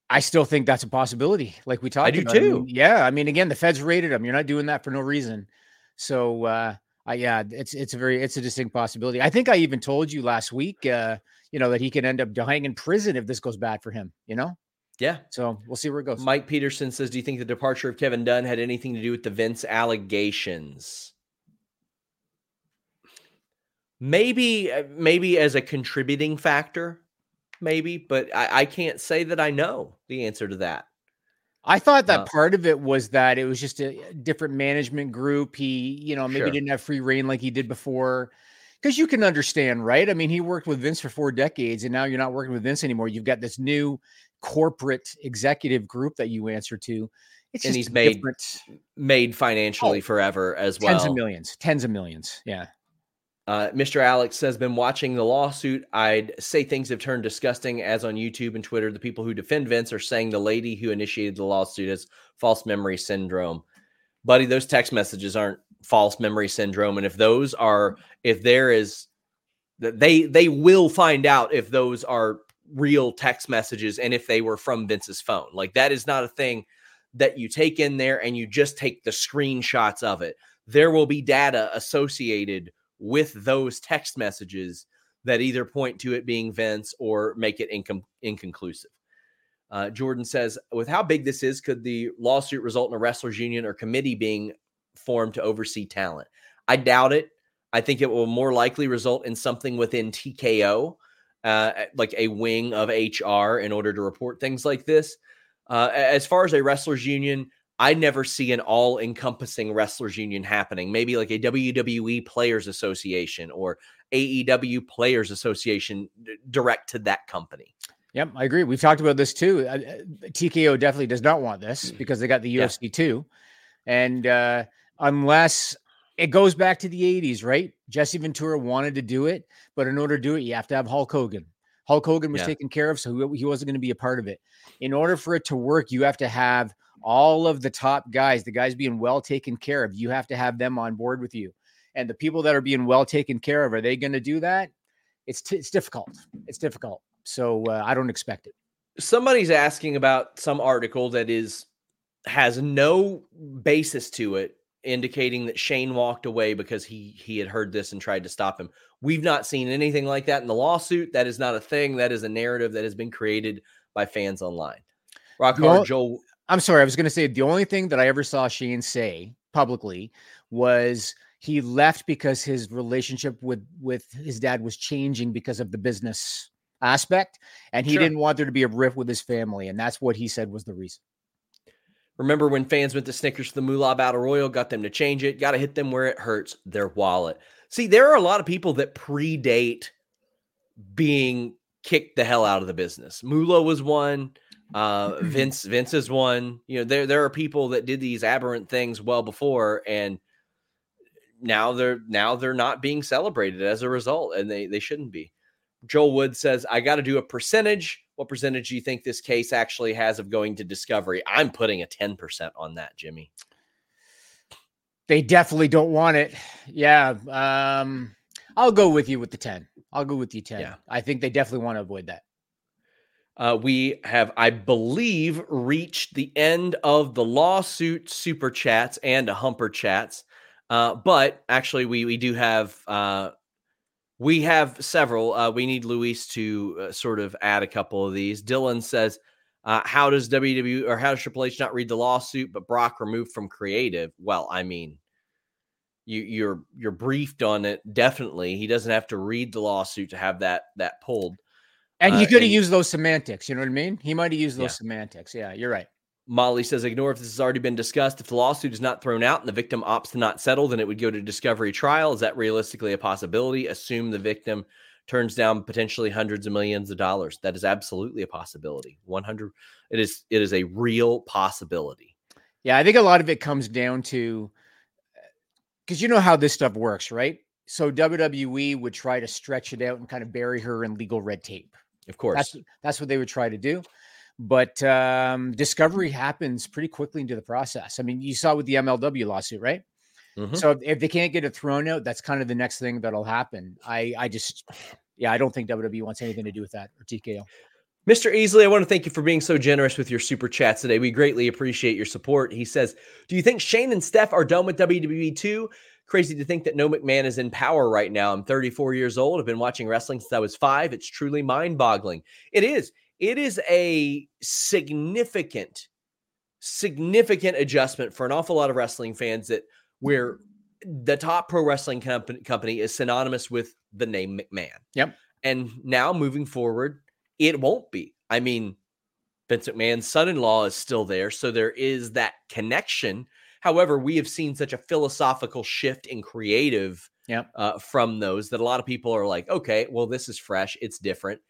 I still think that's a possibility. Like we talked I do about. too. mean, yeah. I mean, again, the feds raided him. You're not doing that for no reason. So, uh, I, yeah, it's, it's a very, it's a distinct possibility. I think I even told you last week, uh, you know, that he could end up dying in prison if this goes bad for him, you know? Yeah So we'll see where it goes. Mike Peterson says, "Do you think the departure of Kevin Dunn had anything to do with the Vince allegations?" Maybe, uh, maybe as a contributing factor, maybe, but I, I can't say that I know the answer to that. I thought that Uh, part of it was that it was just a different management group. He, you know, maybe Sure. didn't have free reign like he did before. Because you can understand, right? I mean, he worked with Vince for four decades, and now you're not working with Vince anymore. You've got this new corporate executive group that you answer to. It's And he's made different- Made financially Oh, forever as well. tens of millions, tens of millions. Yeah. Uh, Mr. Alex says, been watching the lawsuit. I'd say things have turned disgusting as on YouTube and Twitter. The people who defend Vince are saying the lady who initiated the lawsuit has false memory syndrome. Buddy, those text messages aren't false memory syndrome. And if those are, if there is, that they they will find out if those are real text messages and if they were from Vince's phone. Like that is not a thing that you take in there and you just take the screenshots of it. There will be data associated with those text messages that either point to it being Vince or make it incom- inconclusive. Uh, Jordan says, with how big this is, could the lawsuit result in a wrestlers union or committee being formed to oversee talent? I doubt it. I think it will more likely result in something within TKO, uh, like a wing of HR, in order to report things like this. Uh, as far as a wrestlers union, I never see an all encompassing wrestlers union happening. Maybe like a WWE Players Association or AEW Players Association d- direct to that company. Yep, I agree. We've talked about this too. Uh, uh TKO definitely does not want this mm. because they got the UFC yeah. too. And uh, unless it goes back to the 80s, right? Jesse Ventura wanted to do it, but in order to do it, you have to have Hulk Hogan. Hulk Hogan was yeah. taken care of, so he wasn't going to be a part of it. In order for it to work, you have to have all of the top guys, the guys being well taken care of. You have to have them on board with you. And the people that are being well taken care of, are they going to do that? It's t- it's difficult. It's difficult. So uh, I don't expect it. Somebody's asking about some article that is has no basis to it indicating that Shane walked away because he he had heard this and tried to stop him. We've not seen anything like that in the lawsuit. That is not a thing. That is a narrative that has been created by fans online. Rock hard, well, Joel. I'm sorry, I was going to say the only thing that I ever saw Shane say publicly was he left because his relationship with with his dad was changing because of the business aspect, and he sure. didn't want there to be a rift with his family, and that's what he said was the reason. Remember when fans went to Snickers for the Moolah Battle Royal, got them to change it, got to hit them where it hurts their wallet. See, there are a lot of people that predate being kicked the hell out of the business. Moolah was one. Uh, Vince Vince is one. You know, there there are people that did these aberrant things well before, and now they're now they're not being celebrated as a result, and they they shouldn't be. Joel Wood says, I got to do a percentage. What percentage do you think this case actually has of going to discovery? I'm putting a 10% on that, Jimmy. They definitely don't want it. Yeah. Um, I'll go with you with the 10. I'll go with you 10. Yeah. I think they definitely want to avoid that. Uh, we have, I believe, reached the end of the lawsuit super chats and a humper chats. Uh, but actually, we we do have uh, we have several. Uh, we need Luis to uh, sort of add a couple of these. Dylan says, uh, "How does WWE or how does Triple H not read the lawsuit, but Brock removed from creative?" Well, I mean, you, you're you're briefed on it. Definitely, he doesn't have to read the lawsuit to have that that pulled. And he uh, could have used those semantics. You know what I mean? He might have used those yeah. semantics. Yeah, you're right. Molly says, ignore if this has already been discussed. If the lawsuit is not thrown out and the victim opts to not settle, then it would go to discovery trial. Is that realistically a possibility? Assume the victim turns down potentially hundreds of millions of dollars. That is absolutely a possibility. 100 it is it is a real possibility. Yeah, I think a lot of it comes down to cuz you know how this stuff works, right? So WWE would try to stretch it out and kind of bury her in legal red tape. Of course. That's that's what they would try to do but um, discovery happens pretty quickly into the process. I mean, you saw with the MLW lawsuit, right? Mm-hmm. So if they can't get it thrown out, that's kind of the next thing that'll happen. I, I just, yeah, I don't think WWE wants anything to do with that or TKO. Mr. Easley, I want to thank you for being so generous with your super chats today. We greatly appreciate your support. He says, Do you think Shane and Steph are done with WWE too? Crazy to think that no McMahon is in power right now. I'm 34 years old. I've been watching wrestling since I was five. It's truly mind boggling. It is it is a significant, significant adjustment for an awful lot of wrestling fans that where the top pro wrestling company, company is synonymous with the name McMahon. Yep. And now moving forward, it won't be. I mean, Vince McMahon's son in law is still there. So there is that connection. However, we have seen such a philosophical shift in creative yep. uh, from those that a lot of people are like, okay, well, this is fresh. It's different.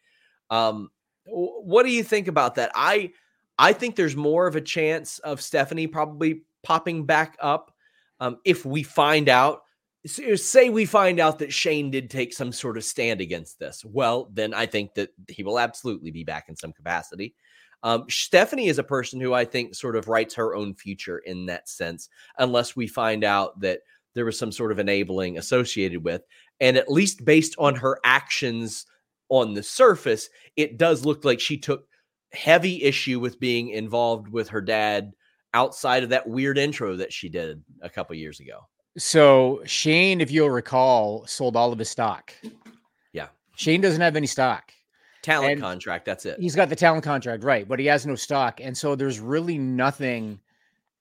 Um, what do you think about that? I I think there's more of a chance of Stephanie probably popping back up um, if we find out. Say we find out that Shane did take some sort of stand against this. Well, then I think that he will absolutely be back in some capacity. Um, Stephanie is a person who I think sort of writes her own future in that sense, unless we find out that there was some sort of enabling associated with. And at least based on her actions on the surface, it does look like she took heavy issue with being involved with her dad outside of that weird intro that she did a couple years ago. So Shane, if you'll recall, sold all of his stock. Yeah. Shane doesn't have any stock. Talent and contract, that's it. He's got the talent contract, right, but he has no stock. And so there's really nothing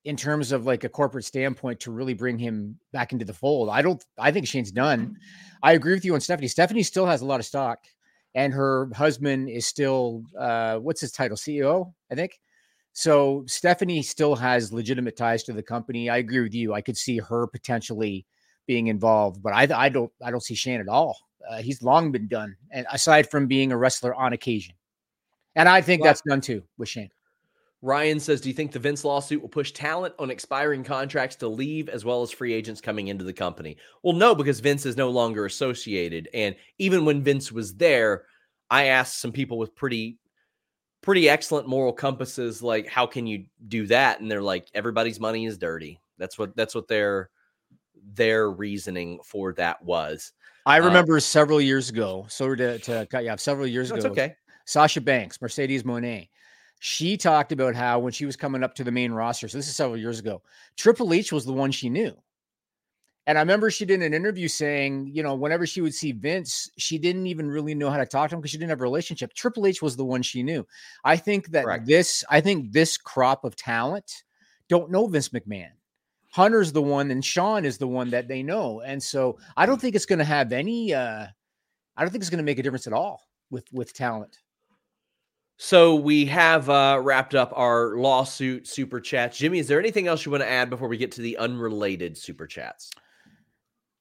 in terms of like a corporate standpoint to really bring him back into the fold. I don't I think Shane's done. I agree with you on Stephanie. Stephanie still has a lot of stock and her husband is still uh what's his title? CEO, I think. So Stephanie still has legitimate ties to the company. I agree with you. I could see her potentially being involved, but I I don't I don't see Shane at all. Uh, he's long been done, and aside from being a wrestler on occasion, and I think Well- that's done too with Shane. Ryan says, Do you think the Vince lawsuit will push talent on expiring contracts to leave as well as free agents coming into the company? Well, no, because Vince is no longer associated. And even when Vince was there, I asked some people with pretty pretty excellent moral compasses like how can you do that and they're like everybody's money is dirty that's what that's what their their reasoning for that was I Uh, remember several years ago. Sorry to, to cut you off. Several years that's ago, okay Sasha Banks, Mercedes Moné. She talked about how when she was coming up to the main roster, so this is several years ago, Triple H was the one she knew. And I remember she did an interview saying, you know, whenever she would see Vince, she didn't even really know how to talk to him because she didn't have a relationship. Triple H was the one she knew. I think that Correct. this, I think this crop of talent don't know Vince McMahon. Hunter's the one, and Shawn is the one that they know. And so I don't think it's going to have any. uh I don't think it's going to make a difference at all with with talent. So we have uh wrapped up our lawsuit super chats jimmy is there anything else you want to add before we get to the unrelated super chats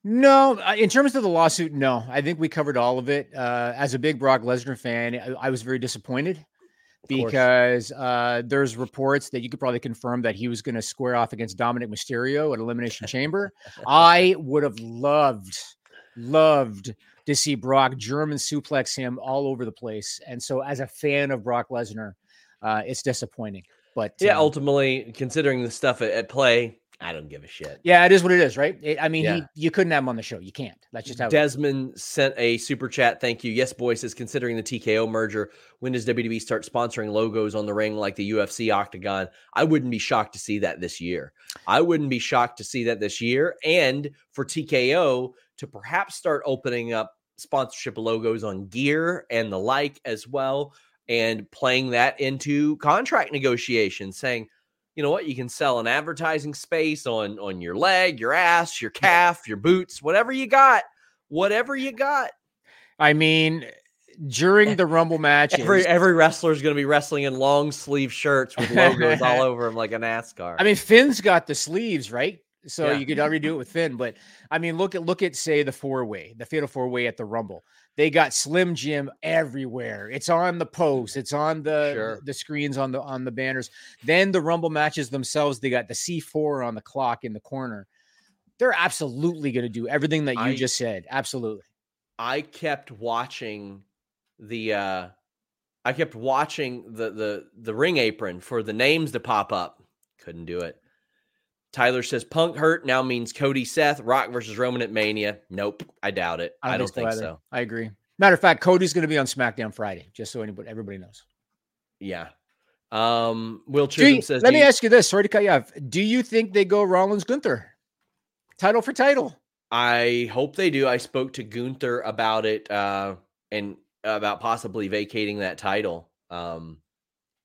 No, uh, in terms of the lawsuit, no. I think we covered all of it. Uh, as a big Brock Lesnar fan, I, I was very disappointed because uh, there's reports that you could probably confirm that he was going to square off against Dominik Mysterio at Elimination Chamber. I would have loved, loved to see Brock German suplex him all over the place. And so, as a fan of Brock Lesnar, uh, it's disappointing. But yeah um, ultimately considering the stuff at, at play i don't give a shit yeah, it is what it is, right? It- I mean, Yeah. he, you couldn't have him on the show. You can't. That's just how. it is. Desmond sent a super chat. Thank you. Yes, boy says considering the TKO merger, when does WWE start sponsoring logos on the ring like the UFC Octagon? I wouldn't be shocked to see that this year. I wouldn't be shocked to see that this year. And for TKO to perhaps start opening up sponsorship logos on gear and the like as well, and playing that into contract negotiations, saying, you know what, you can sell an advertising space on on your leg, your ass, your calf, your boots, whatever you got whatever you got. I mean, during eh, the Rumble match, Every every wrestler is going to be wrestling in long sleeve shirts with logos all over them like a NASCAR. I mean, Finn's got the sleeves, right? So Yeah. you could already do it with Finn. But I mean, look at look at say the four way, the fatal four way at the Rumble. They got Slim Jim everywhere. It's on the post. It's on the Sure. the screens on the on the banners. Then the Rumble matches themselves. They got the C four on the clock in the corner. They're absolutely going to do everything that you I- just said. Absolutely. I kept watching the uh I kept watching the the the ring apron for the names to pop up. Couldn't do it. Tyler says Punk hurt now means Cody Seth Rock versus Roman at Mania. Nope, I doubt it. I don't, think, either. so. I agree. Matter of fact, Cody's going to be on SmackDown Friday, just so anybody everybody knows. Yeah. Um Will Do you- says let me you- ask you this. Sorry to cut you off. Do you think they go Rollins Gunther? Title for title. I hope they do. I spoke to Gunther about it uh and about possibly vacating that title. Um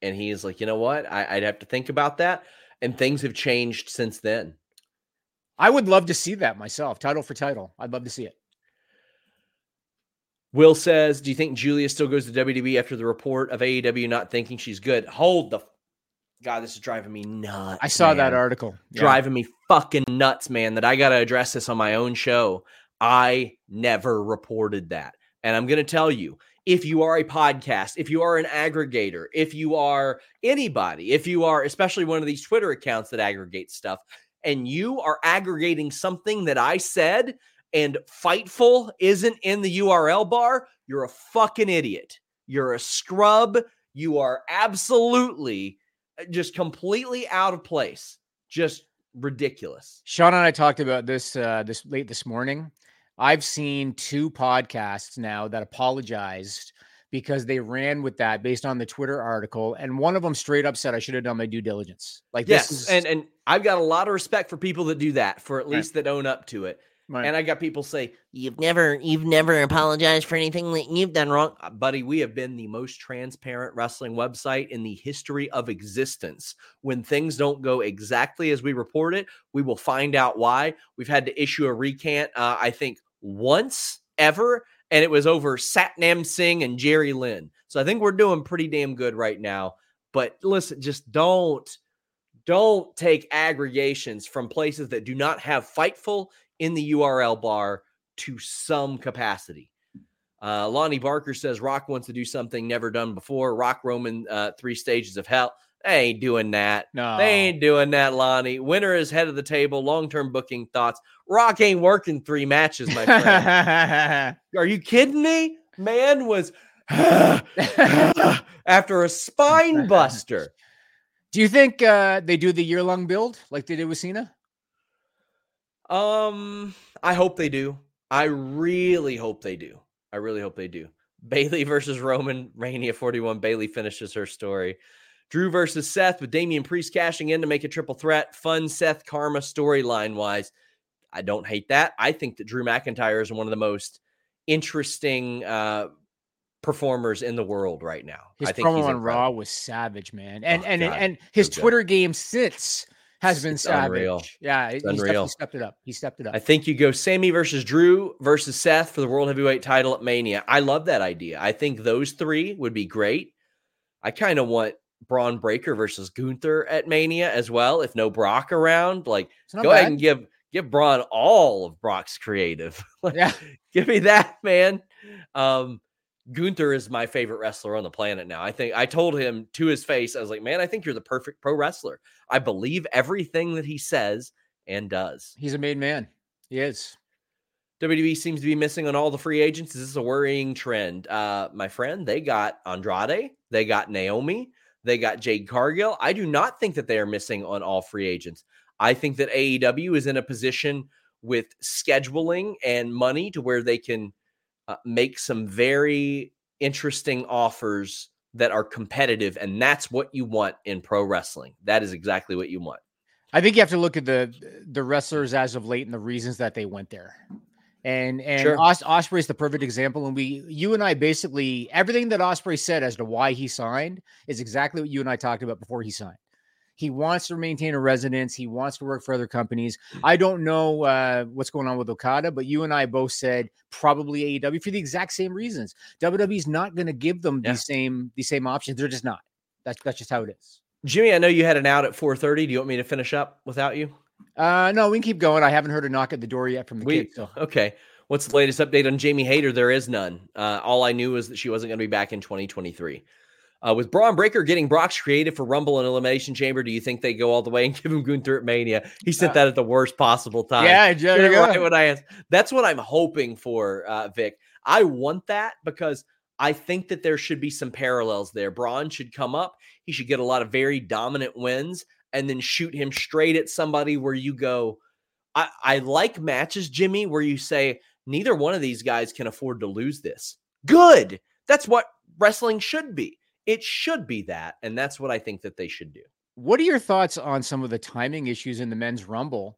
and he is like, you know what? I, I'd have to think about that. And things have changed since then. I would love to see that myself. Title for title. I'd love to see it. Will says, Do you think Giulia still goes to WWE after the report of AEW not thinking she's good? Hold the f- God, this is driving me nuts. I saw that article. Yeah. driving me fucking nuts, man, that I got to address this on my own show. I never reported that. And I'm going to tell you if you are a podcast, if you are an aggregator, if you are anybody, if you are especially one of these Twitter accounts that aggregates stuff, and you are aggregating something that I said and Fightful isn't in the URL bar, you're a fucking idiot. You're a scrub. You are absolutely uh, just completely out of place. Just ridiculous. Sean and I talked about this uh, this late this morning. I've seen two podcasts now that apologized because they ran with that based on the Twitter article, and one of them straight up said I should have done my due diligence. Like Yes, this is and and I've got a lot of respect for people that do that, for at Right. least that own up to it. Right. And I got people say, "You've never, you've never apologized for anything that you've done wrong, Uh, buddy." We have been the most transparent wrestling website in the history of existence. When things don't go exactly as we report it, we will find out why. We've had to issue a recant, uh, I think, once ever, and it was over Satnam Singh and Jerry Lynn. So I think we're doing pretty damn good right now. But listen, just don't don't take aggregations from places that do not have fightful in the URL bar to some capacity. Uh, Lonnie Barker says Rock wants to do something never done before. Rock Roman uh, three stages of hell. They ain't doing that. No. They ain't doing that, Lonnie. Winner is head of the table. Long term booking thoughts. Rock ain't working three matches, my friend. Are you kidding me? Man was after a spine buster. do you think uh, they do the year long build like they did with Cena? Um, I hope they do. I really hope they do. I really hope they do. Bayley versus Roman Mania 41. Bayley finishes her story. Drew versus Seth with Damian Priest cashing in to make a triple threat. Fun Seth Karma storyline wise. I don't hate that. I think that Drew McIntyre is one of the most interesting uh, performers in the world right now. His I think promo he's on Raw was savage, man, and Oh, and God, and his so. Twitter game since has been It's savage. unreal. Yeah, he's unreal. stepped it up. He stepped it up. I think you go Sami versus Drew versus Seth for the World Heavyweight title at Mania. I love that idea. I think those three would be great. I kind of want Bron Breakker versus Gunther at Mania as well. If no Brock around, like go ahead and give give Braun all of Brock's creative. Like, Yeah. give me that, man. Um, Gunther is my favorite wrestler on the planet now. I think I told him to his face, I was like, man, I think you're the perfect pro wrestler. I believe everything that he says and does. He's a made man. He is. WWE seems to be missing on all the free agents. This is a worrying trend? Uh, my friend, they got Andrade, they got Naomi, they got Jade Cargill. I do not think that they are missing on all free agents. I think that AEW is in a position with scheduling and money to where they can uh, make some very interesting offers that are competitive. And that's what you want in pro wrestling. That is exactly what you want. I think you have to look at the the wrestlers as of late and the reasons that they went there. And and Sure. Os- Osprey's the perfect example. And we, you and I, basically everything that Osprey said as to why he signed is exactly what you and I talked about before he signed. He wants to maintain a residence. He wants to work for other companies. I don't know uh, what's going on with Okada, but you and I both said probably AEW for the exact same reasons. WWE's not going to give them Yeah. the same the same options. They're just not. That's that's just how it is. Jimmy, I know you had an out at 4:30. Do you want me to finish up without you? Uh, no, we can keep going. I haven't heard a knock at the door yet from the We kid. So okay. What's the latest update on Jamie Hayter? There is none. Uh, all I knew was that she wasn't going to be back in 2023. Uh, with Bron Breakker getting Brock's creative for Rumble and Elimination Chamber, do you think they go all the way and give him Gunther at Mania? He sent Uh, that at the worst possible time. yeah, there you Right when I asked. That's what I'm hoping for, uh, Vic. I want that because I think that there should be some parallels there. Braun should come up. He should get a lot of very dominant wins and then shoot him straight at somebody where you go, I, I like matches, Jimmy, where you say, neither one of these guys can afford to lose this. Good. That's what wrestling should be. It should be that. And that's what I think that they should do. What are your thoughts on some of the timing issues in the men's rumble?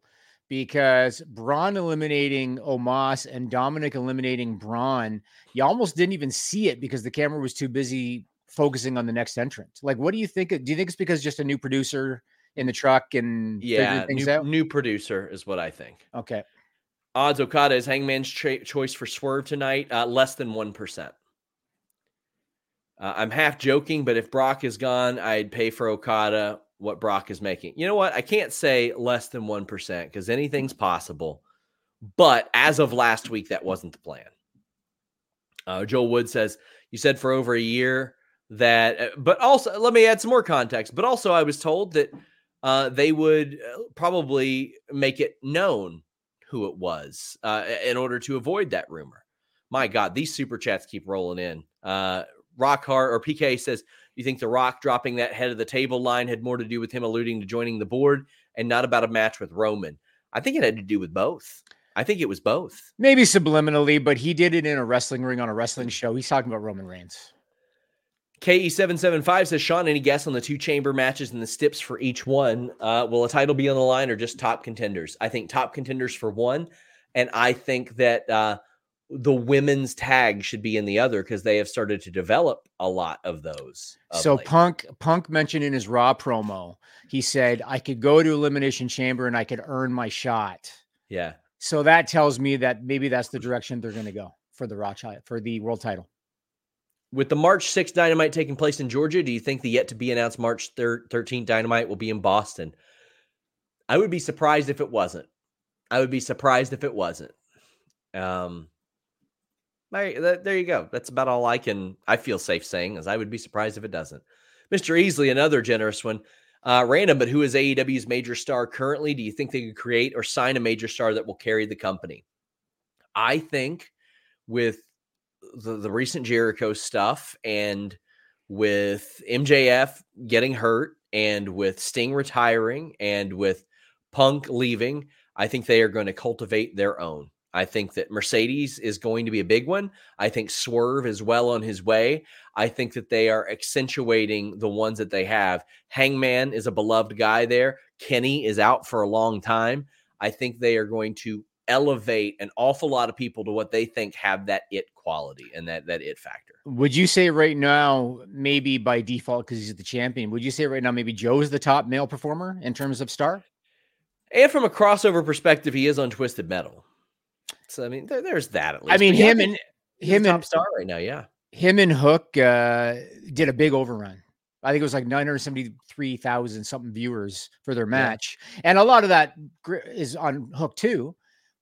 Because Bron eliminating Omos and Dominik eliminating Bron, you almost didn't even see it because the camera was too busy focusing on the next entrant. Like, what do you think? Do you think it's because just a new producer in the truck and Yeah. New, out? new producer is what I think. Okay. Odds Okada is Hangman's tra- choice for Swerve tonight, uh, less than 1%. Uh, I'm half joking, but if Brock is gone, I'd pay for Okada what Brock is making. You know what? I can't say less than 1% because anything's possible. But as of last week, that wasn't the plan. Uh, Joel Wood says, You said for over a year that, uh, but also, let me add some more context. But also, I was told that uh, they would uh, probably make it known who it was uh, in order to avoid that rumor. My God, these super chats keep rolling in. Uh, Rockhart or PK says, You think The Rock dropping that head of the table line had more to do with him alluding to joining the board and not about a match with Roman? I think it had to do with both. I think it was both. Maybe subliminally, but he did it in a wrestling ring on a wrestling show. He's talking about Roman Reigns. KE775 says, Sean, any guess on the two chamber matches and the stips for each one? Uh, will a title be on the line or just top contenders? I think top contenders for one and I think that uh, the women's tag should be in the other because they have started to develop a lot of those. of So late. Punk Punk mentioned in his Raw promo, he said, "I could go to Elimination Chamber and I could earn my shot." yeah, So that tells me that maybe that's the direction they're going to go for the Raw for the world title. With the March 6th Dynamite taking place in Georgia, do you think the yet to be announced March thir- 13th Dynamite will be in Boston? I would be surprised if it wasn't. I would be surprised if it wasn't. Um, there, there you go. That's about all I can. I feel safe saying, as I would be surprised if it doesn't. Mr. Easley, another generous one. Uh, random, but who is AEW's major star currently? Do you think they could create or sign a major star that will carry the company? I think with the, the recent Jericho stuff and with MJF getting hurt and with Sting retiring and with Punk leaving, I think they are going to cultivate their own. I think that Mercedes is going to be a big one. I think Swerve is well on his way. I think that they are accentuating the ones that they have. Hangman is a beloved guy there. Kenny is out for a long time. I think they are going to elevate an awful lot of people to what they think have that it quality and that that it factor. Would you say right now, maybe by default because he's the champion, would you say right now maybe Joe's the top male performer in terms of star? And from a crossover perspective, he is on Twisted Metal. So I mean, there, there's that at least. I mean, But yeah, him and him top and star right now. Yeah, him and Hook uh, did a big overrun. I think it was like 973,000 something viewers for their match. And a lot of that is on Hook too.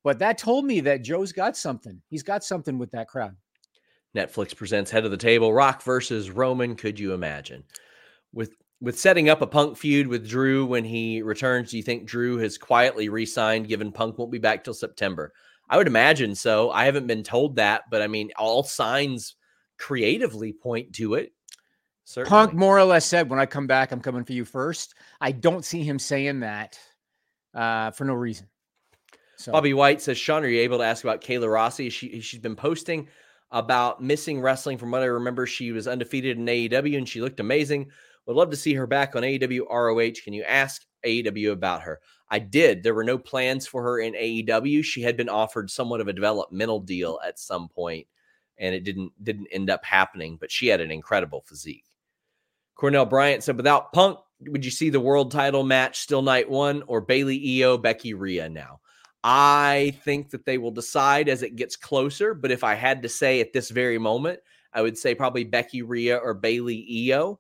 But that told me that Joe's got something. He's got something with that crowd. Netflix presents Head of the Table: Rock versus Roman. Could you imagine? With with setting up a Punk feud with Drew when he returns, do you think Drew has quietly re-signed, given Punk won't be back till September? I would imagine so. I haven't been told that, but I mean, all signs creatively point to it. Certainly. Punk more or less said, when I come back, I'm coming for you first. I don't see him saying that uh, for no reason. So Bobby White says, Sean, are you able to ask about Kayla Rossi? She she's been posting about missing wrestling. From what I remember, she was undefeated in AEW and she looked amazing. Would love to see her back on AEW ROH. Can you ask AEW about her? I did. There were no plans for her in AEW. She had been offered somewhat of a developmental deal at some point, and it didn't didn't end up happening. But she had an incredible physique. Cornell Bryant said, without Punk, would you see the world title match still night one or Bayley IYO Becky Rhea now? I think that they will decide as it gets closer. But if I had to say at this very moment, I would say probably Becky Rhea or Bayley IYO.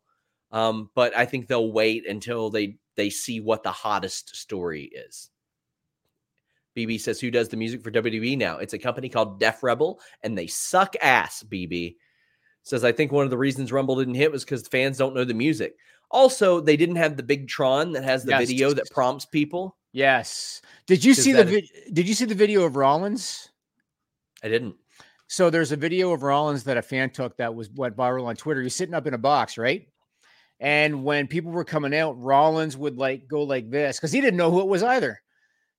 Um, but I think they'll wait until they they see what the hottest story is. BB says, "Who does the music for WWE now? It's a company called Def Rebel, and they suck ass." BB says, "I think one of the reasons Rumble didn't hit was because fans don't know the music. Also, they didn't have the big Tron that has the Yes. video that prompts people. Yes. Did you see the that vid- Did you see the video of Rollins? I didn't. So there's a video of Rollins that a fan took that was went viral on Twitter. He's sitting up in a box, right? And when people were coming out, Rollins would like go like this because he didn't know who it was either.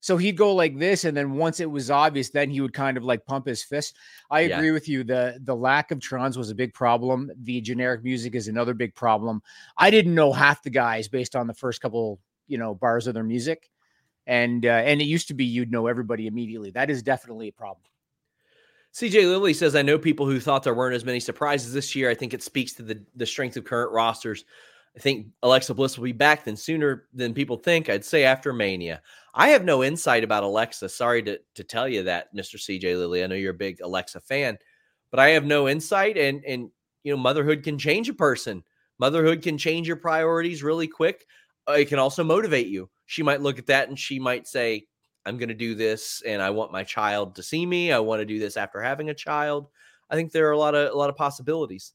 So he'd go like this, and then once it was obvious, then he would kind of like pump his fist. I Yeah. agree with you. the The lack of trons was a big problem. The generic music is another big problem. I didn't know half the guys based on the first couple, you know, bars of their music, and uh, and it used to be you'd know everybody immediately. That is definitely a problem. CJ Lilly says, I know people who thought there weren't as many surprises this year. I think it speaks to the, the strength of current rosters. I think Alexa Bliss will be back then sooner than people think. I'd say after Mania. I have no insight about Alexa. Sorry to, to tell you that, Mr. CJ Lilly. I know you're a big Alexa fan, but I have no insight. And and you know, motherhood can change a person. Motherhood can change your priorities really quick. Uh, it can also motivate you. She might look at that and she might say, I'm going to do this and I want my child to see me. I want to do this after having a child. I think there are a lot of a lot of possibilities.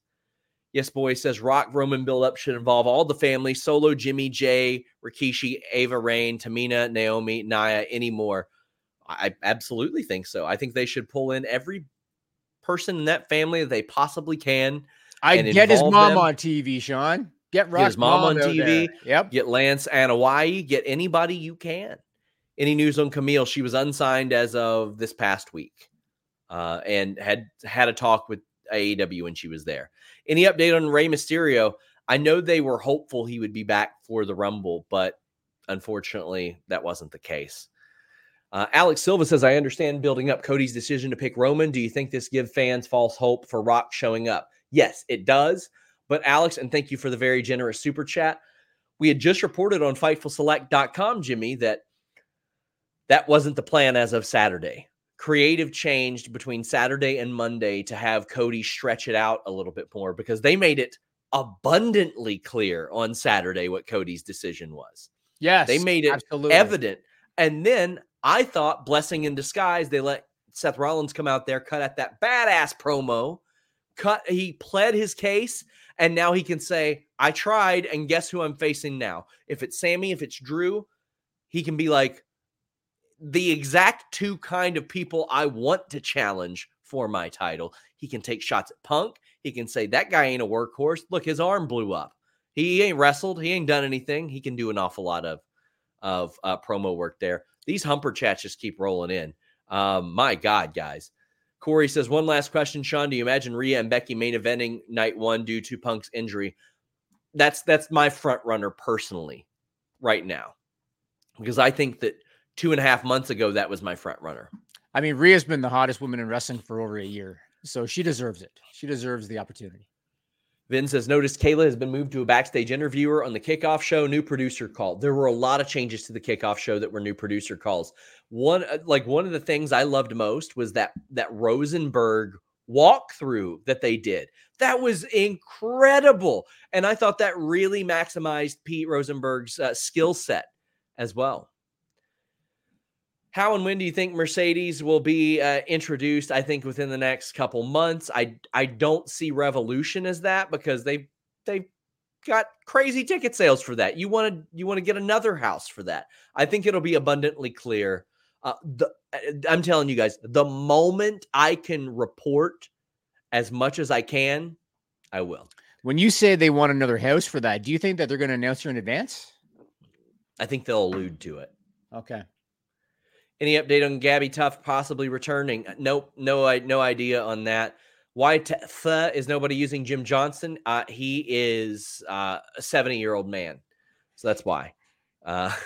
Yes, boy says Rock Roman build up should involve all the family, Solo, Jimmy, Jay, Rikishi, Ava Raine, Tamina, Naomi, Naya, any more. I absolutely think so. I think they should pull in every person in that family that they possibly can. I get his mom them. on TV, Sean. Get Get Rock's his mom on TV. there. Yep. Get Lance Anoa'i. Get anybody you can. Any news on Kamille? She was unsigned as of this past week, uh, and had had a talk with AEW when she was there. Any update on Rey Mysterio? I know they were hopeful he would be back for the Rumble, but unfortunately, that wasn't the case. Uh, Alex Silva says, I understand building up Cody's decision to pick Roman. Do you think this give fans false hope for Rock showing up? Yes, it does. But Alex, and thank you for the very generous super chat. We had just reported on FightfulSelect.com, Jimmy, that that wasn't the plan as of Saturday. Creative changed between Saturday and Monday to have Cody stretch it out a little bit more because they made it abundantly clear on Saturday what Cody's decision was. Yes, They made it absolutely. evident. And then I thought, blessing in disguise, they let Seth Rollins come out there, cut at that badass promo, cut. He pled his case, and now he can say, "I tried, and guess who I'm facing now? If it's Sami, if it's Drew, he can be like the exact two kind of people I want to challenge for my title. He can take shots at Punk. He can say that guy ain't a workhorse. Look, his arm blew up. He ain't wrestled. He ain't done anything. He can do an awful lot of of uh, promo work there. These humper chats just keep rolling in. Um, my God, guys. Corey says one last question, Sean. Do you imagine Rhea and Becky main eventing night one due to Punk's injury? That's that's my front runner personally, right now, because I think that two and a half months ago that was my front runner. I mean, Rhea's been the hottest woman in wrestling for over a year, so she deserves it. She deserves the opportunity. Vin says, notice Kayla has been moved to a backstage interviewer on the kickoff show. New producer call. There were a lot of changes to the kickoff show that were new producer calls. One, uh, like one of the things I loved most was that that Rosenberg walkthrough that they did. That was incredible, and I thought that really maximized Pete Rosenberg's uh, skill set as well. How and when do you think Mercedes will be uh, introduced? I think within the next couple months. I I don't see Revolution as that because they they got crazy ticket sales for that. You want to you want to get another house for that. I think it'll be abundantly clear. Uh, the, I'm telling you guys, the moment I can report as much as I can, I will. When you say they want another house for that, do you think that they're going to announce her in advance? I think they'll allude to it. Okay. Any update on Gabbi Tuft possibly returning? Uh, Nope, no, I no idea on that. Why t- th- is nobody using Jim Johnson? Uh, he is uh, a seventy-year-old man, so that's why. Uh,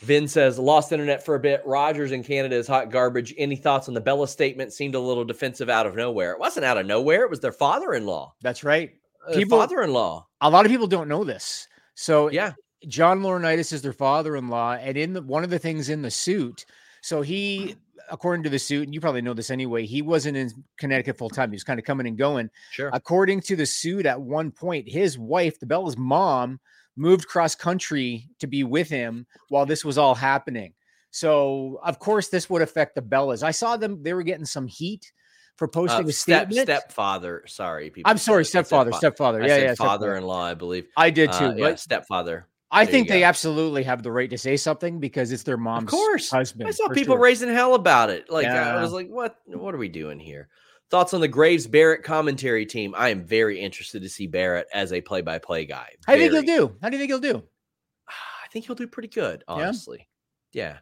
Vin says lost internet for a bit. Rogers in Canada is hot garbage. Any thoughts on the Bella statement? Seemed a little defensive out of nowhere. It wasn't out of nowhere. It was their father-in-law. That's right. Uh, People- father-in-law. A lot of people don't know this. So Yeah. John Laurinaitis is their father-in-law, and in the, one of the things in the suit, so he, according to the suit, and you probably know this anyway, he wasn't in Connecticut full time. He was kind of coming and going. Sure. According to the suit, at one point, his wife, the Bella's mom, moved cross country to be with him while this was all happening. So, of course, this would affect the Bellas. I saw them; they were getting some heat for posting Uh, a step statement. stepfather. Sorry, people. I'm sorry, stepfather, stepfather. I Yeah, yeah, father-in-law. I believe. I did too, Uh, yeah, stepfather. I There think they absolutely have the right to say something because it's their mom's Of course, husband. I saw people sure. raising hell about it. Like I was like, "What? What are we doing here?" Thoughts on the Graves Barrett commentary team? I am very interested to see Barrett as a play-by-play guy. How do you think he'll do? How do you think he'll do? I think he'll do pretty good, honestly. Yeah.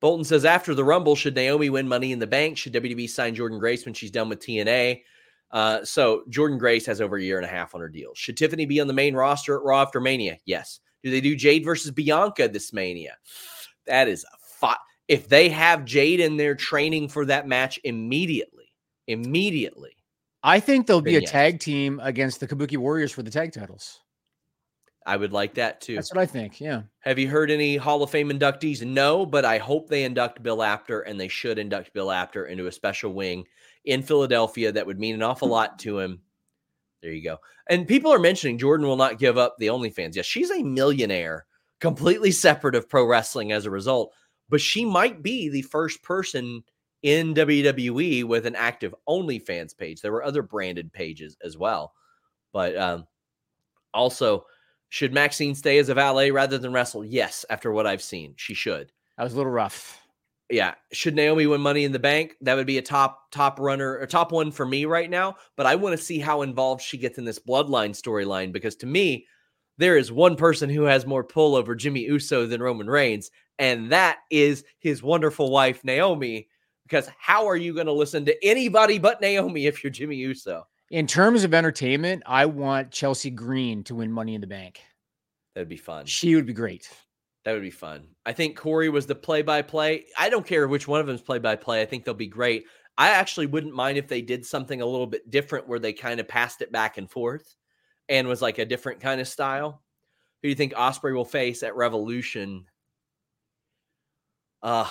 Bolton says after the Rumble, should Naomi win Money in the Bank? Should WWE sign Jordynne Grace when she's done with TNA? Uh, so Jordynne Grace has over a year and a half on her deal. Should Tiffany be on the main roster at Raw after Mania? Yes. Do they do Jade versus Bianca this Mania? That is a fight. If they have Jade in there training for that match immediately, immediately, I think there'll be Then a yes. tag team against the Kabuki Warriors for the tag titles. I would like that too. That's what I think. Yeah. Have you heard any Hall of Fame inductees? No, but I hope they induct Bill Apter and they should induct Bill Apter into a special wing in Philadelphia. That would mean an awful lot to him. There you go. And people are mentioning Jordan will not give up the OnlyFans. Yes, she's a millionaire, completely separate of pro wrestling as a result, but she might be the first person in WWE with an active OnlyFans page. There were other branded pages as well. But um, also, should Maxine stay as a valet rather than wrestle? Yes, after what I've seen, she should. That was a little rough. Yeah. Should Naomi win money in the bank? That would be a top top runner or top one for me right now. But I want to see how involved she gets in this bloodline storyline because to me, there is one person who has more pull over Jimmy Uso than Roman Reigns, and that is his wonderful wife, Naomi. Because how are you going to listen to anybody but Naomi if you're Jimmy Uso? In terms of entertainment, I want Chelsea Green to win Money in the Bank. That'd be fun. She would be great. That would be fun. I think Corey was the play by play. I don't care which one of them's play by play. I think they'll be great. I actually wouldn't mind if they did something a little bit different where they kind of passed it back and forth and was like a different kind of style. Who do you think Osprey will face at Revolution? Uh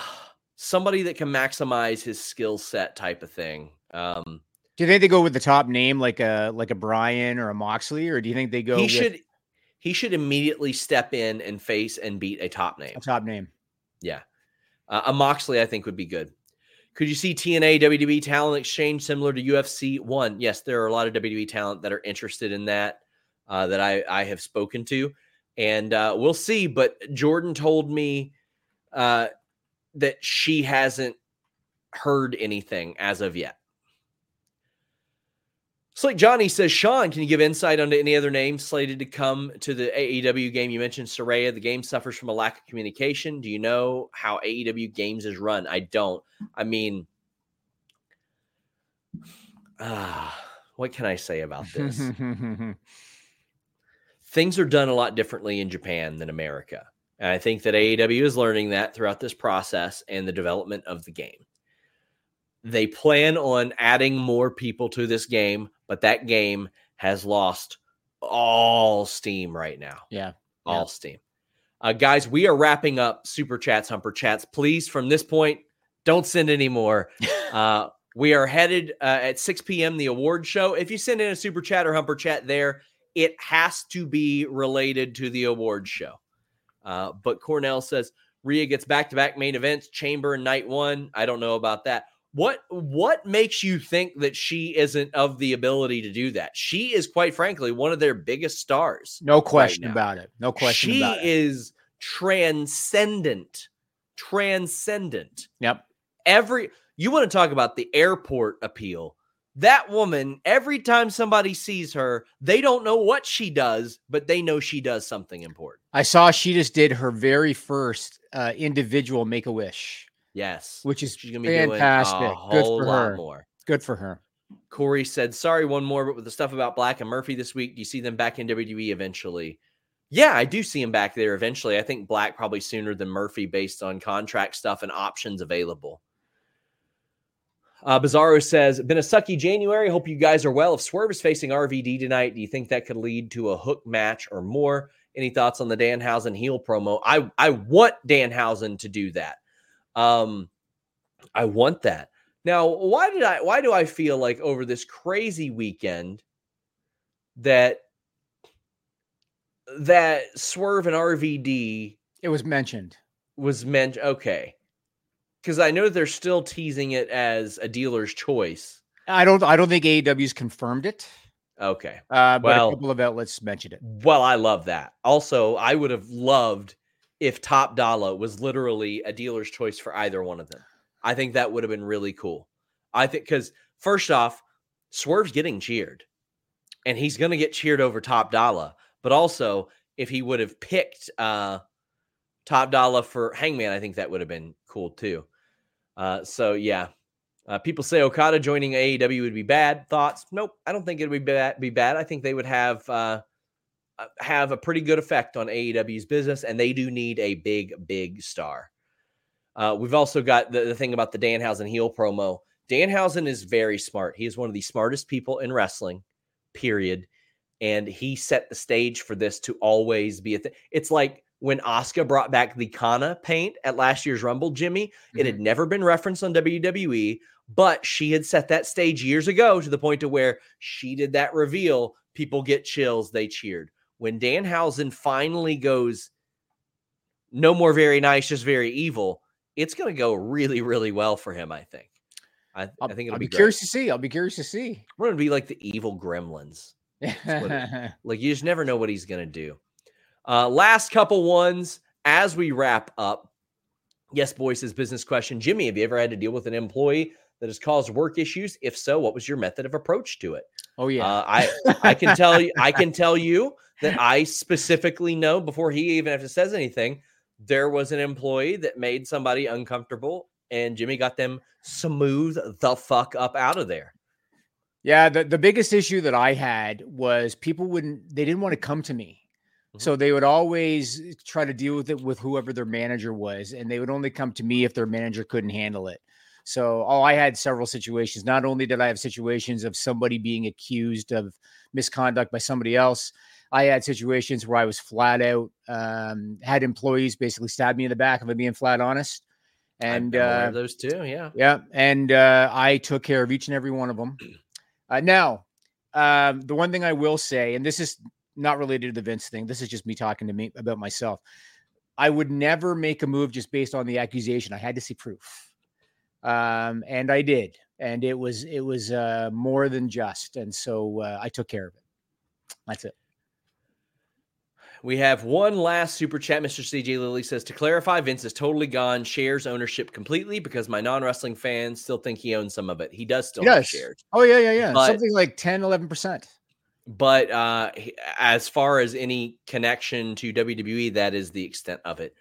somebody that can maximize his skill set type of thing. Um Do you think they go with the top name like a like a Bryan or a Moxley, or do you think they go? he with should he should immediately step in and face and beat a top name. a top name. Yeah. Uh, a Moxley, I think, would be good. Could you see TNA WWE talent exchange similar to UFC one? Yes, there are a lot of WWE talent that are interested in that uh, that I, I have spoken to, and uh, we'll see. But Jordan told me uh, that she hasn't heard anything as of yet. Slick Johnny says, Sean, can you give insight onto any other names slated to come to the AEW game? You mentioned Saraya. The game suffers from a lack of communication. Do you know how AEW games is run? I don't. I mean, ah, what can I say about this? Things are done a lot differently in Japan than America. And I think that AEW is learning that throughout this process and the development of the game. They plan on adding more people to this game, but that game has lost all steam right now. yeah. All Yeah. steam. Uh, guys, we are wrapping up super chats, humper chats. Please, from this point, don't send any more. uh, we are headed uh, at 6 p.m. the award show. If you send in a super chat or humper chat there, it has to be related to the award show. Uh, but Cornell says Rhea gets back to back main events, Chamber and Night One. I don't know about that. What what makes you think that she isn't of the ability to do that? She is quite frankly one of their biggest stars. No question now. about it. No question she about it. is transcendent. Transcendent. Yep. Every you want to talk about the airport appeal. That woman, every time somebody sees her, they don't know what she does, but they know she does something important. I saw she just did her very first uh, individual make a wish, Yes. which is She's gonna be doing fantastic. a Good whole for lot her. more. Good for her. Corey said, sorry, one more, but with the stuff about Black and Murphy this week, do you see them back in WWE eventually? Yeah, I do see him back there eventually. I think Black probably sooner than Murphy based on contract stuff and options available. Uh, Bizarro says, been a sucky January. Hope you guys are well. If Swerve is facing RVD tonight, do you think that could lead to a hook match or more? Any thoughts on the Danhausen heel promo? I, I want Danhausen to do that. Um, I want that. Now, why did I why do I feel like over this crazy weekend that that Swerve and RVD It was mentioned. was meant okay. Cuz I know they're still teasing it as a dealer's choice. I don't. I don't think AEW's confirmed it, Okay. uh, but Well- a couple of outlets mentioned it. Well, I love that. Also, I would have loved if Top Dollar was literally a dealer's choice for either one of them. I think that would have been really cool. I think because first off, Swerve's getting cheered, and he's going to get cheered over Top Dollar. But also, if he would have picked uh, Top Dollar for Hangman, I think that would have been cool too. Uh, so yeah, uh, people say Okada joining AEW would be bad. Thoughts? Nope, I don't think it would be bad. Be bad. I think they would have uh, have a pretty good effect on AEW's business, and they do need a big, big star. Uh, we've also got the, the thing about the Danhausen heel promo. Danhausen is very smart. He is one of the smartest people in wrestling, period. And he set the stage for this to always be a thing. It's like when Asuka brought back the Kana paint at last year's Rumble, Jimmy. It had never been referenced on WWE, but she had set that stage years ago to the point to where she did that reveal. People get chills, they cheered. When Dan Danhausen finally goes, no more very nice, just very evil, it's going to go really, really well for him, I think. I, I think it'll I'll be, be, curious to see. I'll be curious to see. We're going to be like the evil gremlins. it- Like you just never know what he's going to do. Uh, last couple ones as we wrap up. Yes, boys, his business question. Jimmy, have you ever had to deal with an employee that has caused work issues? If so, what was your method of approach to it? oh yeah. Uh, I I can tell you I can tell you that I specifically know before he even if says anything, there was an employee that made somebody uncomfortable, and Jimmy got them smooth the fuck up out of there. Yeah, the, the biggest issue that I had was people wouldn't they didn't want to come to me. So they would always try to deal with it with whoever their manager was, and they would only come to me if their manager couldn't handle it. So, oh, I had several situations. Not only did I have situations of somebody being accused of misconduct by somebody else, I had situations where I was flat out um, had employees basically stab me in the back if I'm being flat honest. And uh, those two, yeah, yeah, and uh, I took care of each and every one of them. Uh, now, um, the one thing I will say, and this is not related to the Vince thing. This is just me talking to me about myself. I would never make a move just based on the accusation. I had to see proof um, and I did, and it was it was uh, more than just, and so uh, I took care of it. That's it. We have one last super chat. Mr. CJ Lilly says to clarify, Vince is totally gone, shares ownership completely because my non wrestling fans still think he owns some of it. He does still shares. Oh yeah, yeah, yeah. But- Something like 10, 11 percent. But uh, as far as any connection to WWE, that is the extent of it.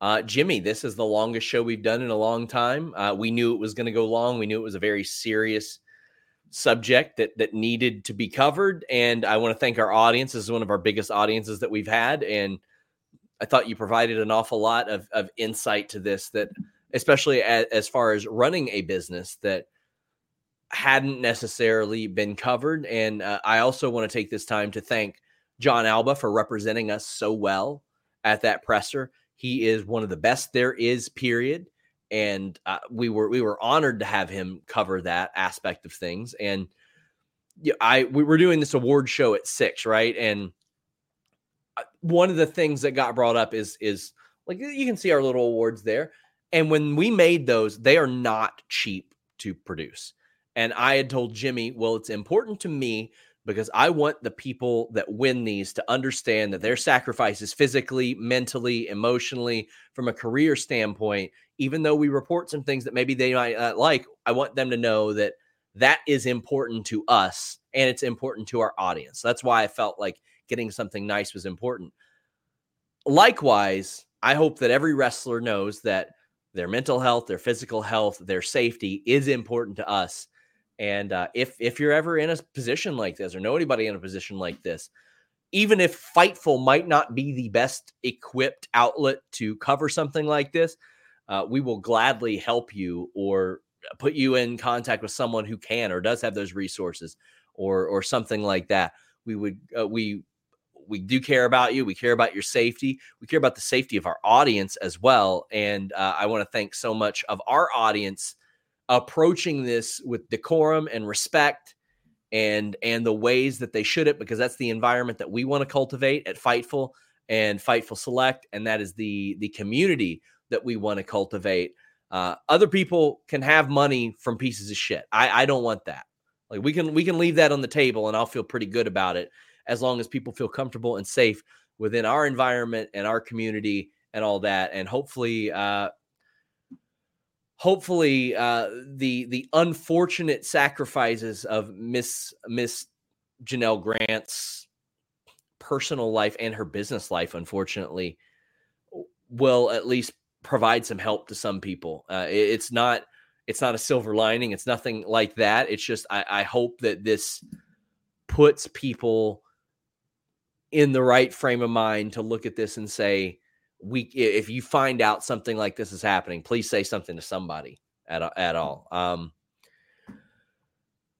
Uh, Jimmy, this is the longest show we've done in a long time. Uh, we knew it was going to go long. We knew it was a very serious subject that that needed to be covered. And I want to thank our audience. This is one of our biggest audiences that we've had, and I thought you provided an awful lot of of insight to this. That especially as, as far as running a business that hadn't necessarily been covered. And uh, I also want to take this time to thank John Alba for representing us so well at that presser. He is one of the best there is, period. And uh, we were we were honored to have him cover that aspect of things. And yeah, I we were doing this award show at six, right? And uh, one of the things that got brought up is is like you can see our little awards there. And when we made those, they are not cheap to produce. And I had told Jimmy, well, it's important to me because I want the people that win these to understand that their sacrifices physically, mentally, emotionally, from a career standpoint, even though we report some things that maybe they might not like, I want them to know that that is important to us and it's important to our audience. That's why I felt like getting something nice was important. Likewise, I hope that every wrestler knows that their mental health, their physical health, their safety is important to us. And uh, if if you're ever in a position like this, or know anybody in a position like this, even if Fightful might not be the best equipped outlet to cover something like this, uh, we will gladly help you or put you in contact with someone who can or does have those resources or or something like that. We would uh, we we do care about you. We care about your safety. We care about the safety of our audience as well. And uh, I want to thank so much of our audience approaching this with decorum and respect and and the ways that they should it because that's the environment that we want to cultivate at Fightful and Fightful Select and that is the the community that we want to cultivate. Uh, other people can have money from pieces of shit. I I don't want that. Like we can we can leave that on the table and I'll feel pretty good about it as long as people feel comfortable and safe within our environment and our community and all that and hopefully uh hopefully uh the the unfortunate sacrifices of miss miss janel grant's personal life and her business life unfortunately will at least provide some help to some people. Uh it- it's not it's not a silver lining. It's nothing like that. It's just i, I hope that this puts people in the right frame of mind to look at this and say we if you find out something like this is happening please say something to somebody at at all um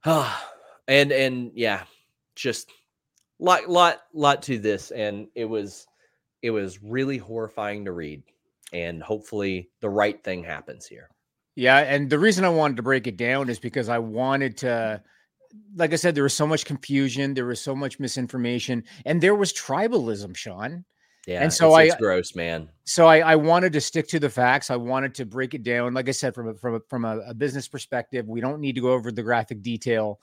and and yeah just lot lot lot to this and it was it was really horrifying to read and hopefully the right thing happens here Yeah, and the reason I wanted to break it down is because I wanted to like I said there was so much confusion, there was so much misinformation, and there was tribalism, Sean. Yeah And so it's, I- it's gross man So I, I wanted to stick to the facts. I wanted to break it down. Like I said, from a, from a, from a, business perspective, we don't need to go over the graphic detail,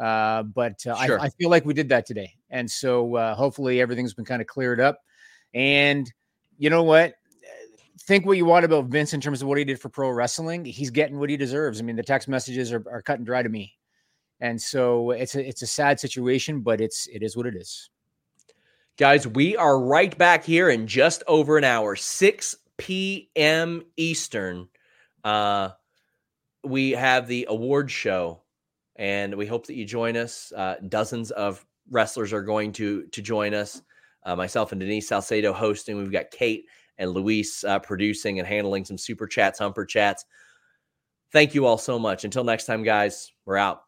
uh, but uh, Sure. I, I feel like we did that today. And so uh, hopefully everything's been kind of cleared up. And you know what? Think what you want about Vince in terms of what he did for pro wrestling. He's getting what he deserves. I mean, the text messages are, are cut and dry to me. And so it's a it's a sad situation, but it's it is what it is. Guys, we are right back here in just over an hour, 6 p.m. Eastern. Uh, we have the award show, and we hope that you join us. Uh, dozens of wrestlers are going to to join us. uh, myself and Denise Salcedo hosting. We've got Kate and Luis uh, producing and handling some super chats, humper chats. Thank you all so much. Until next time, guys, we're out.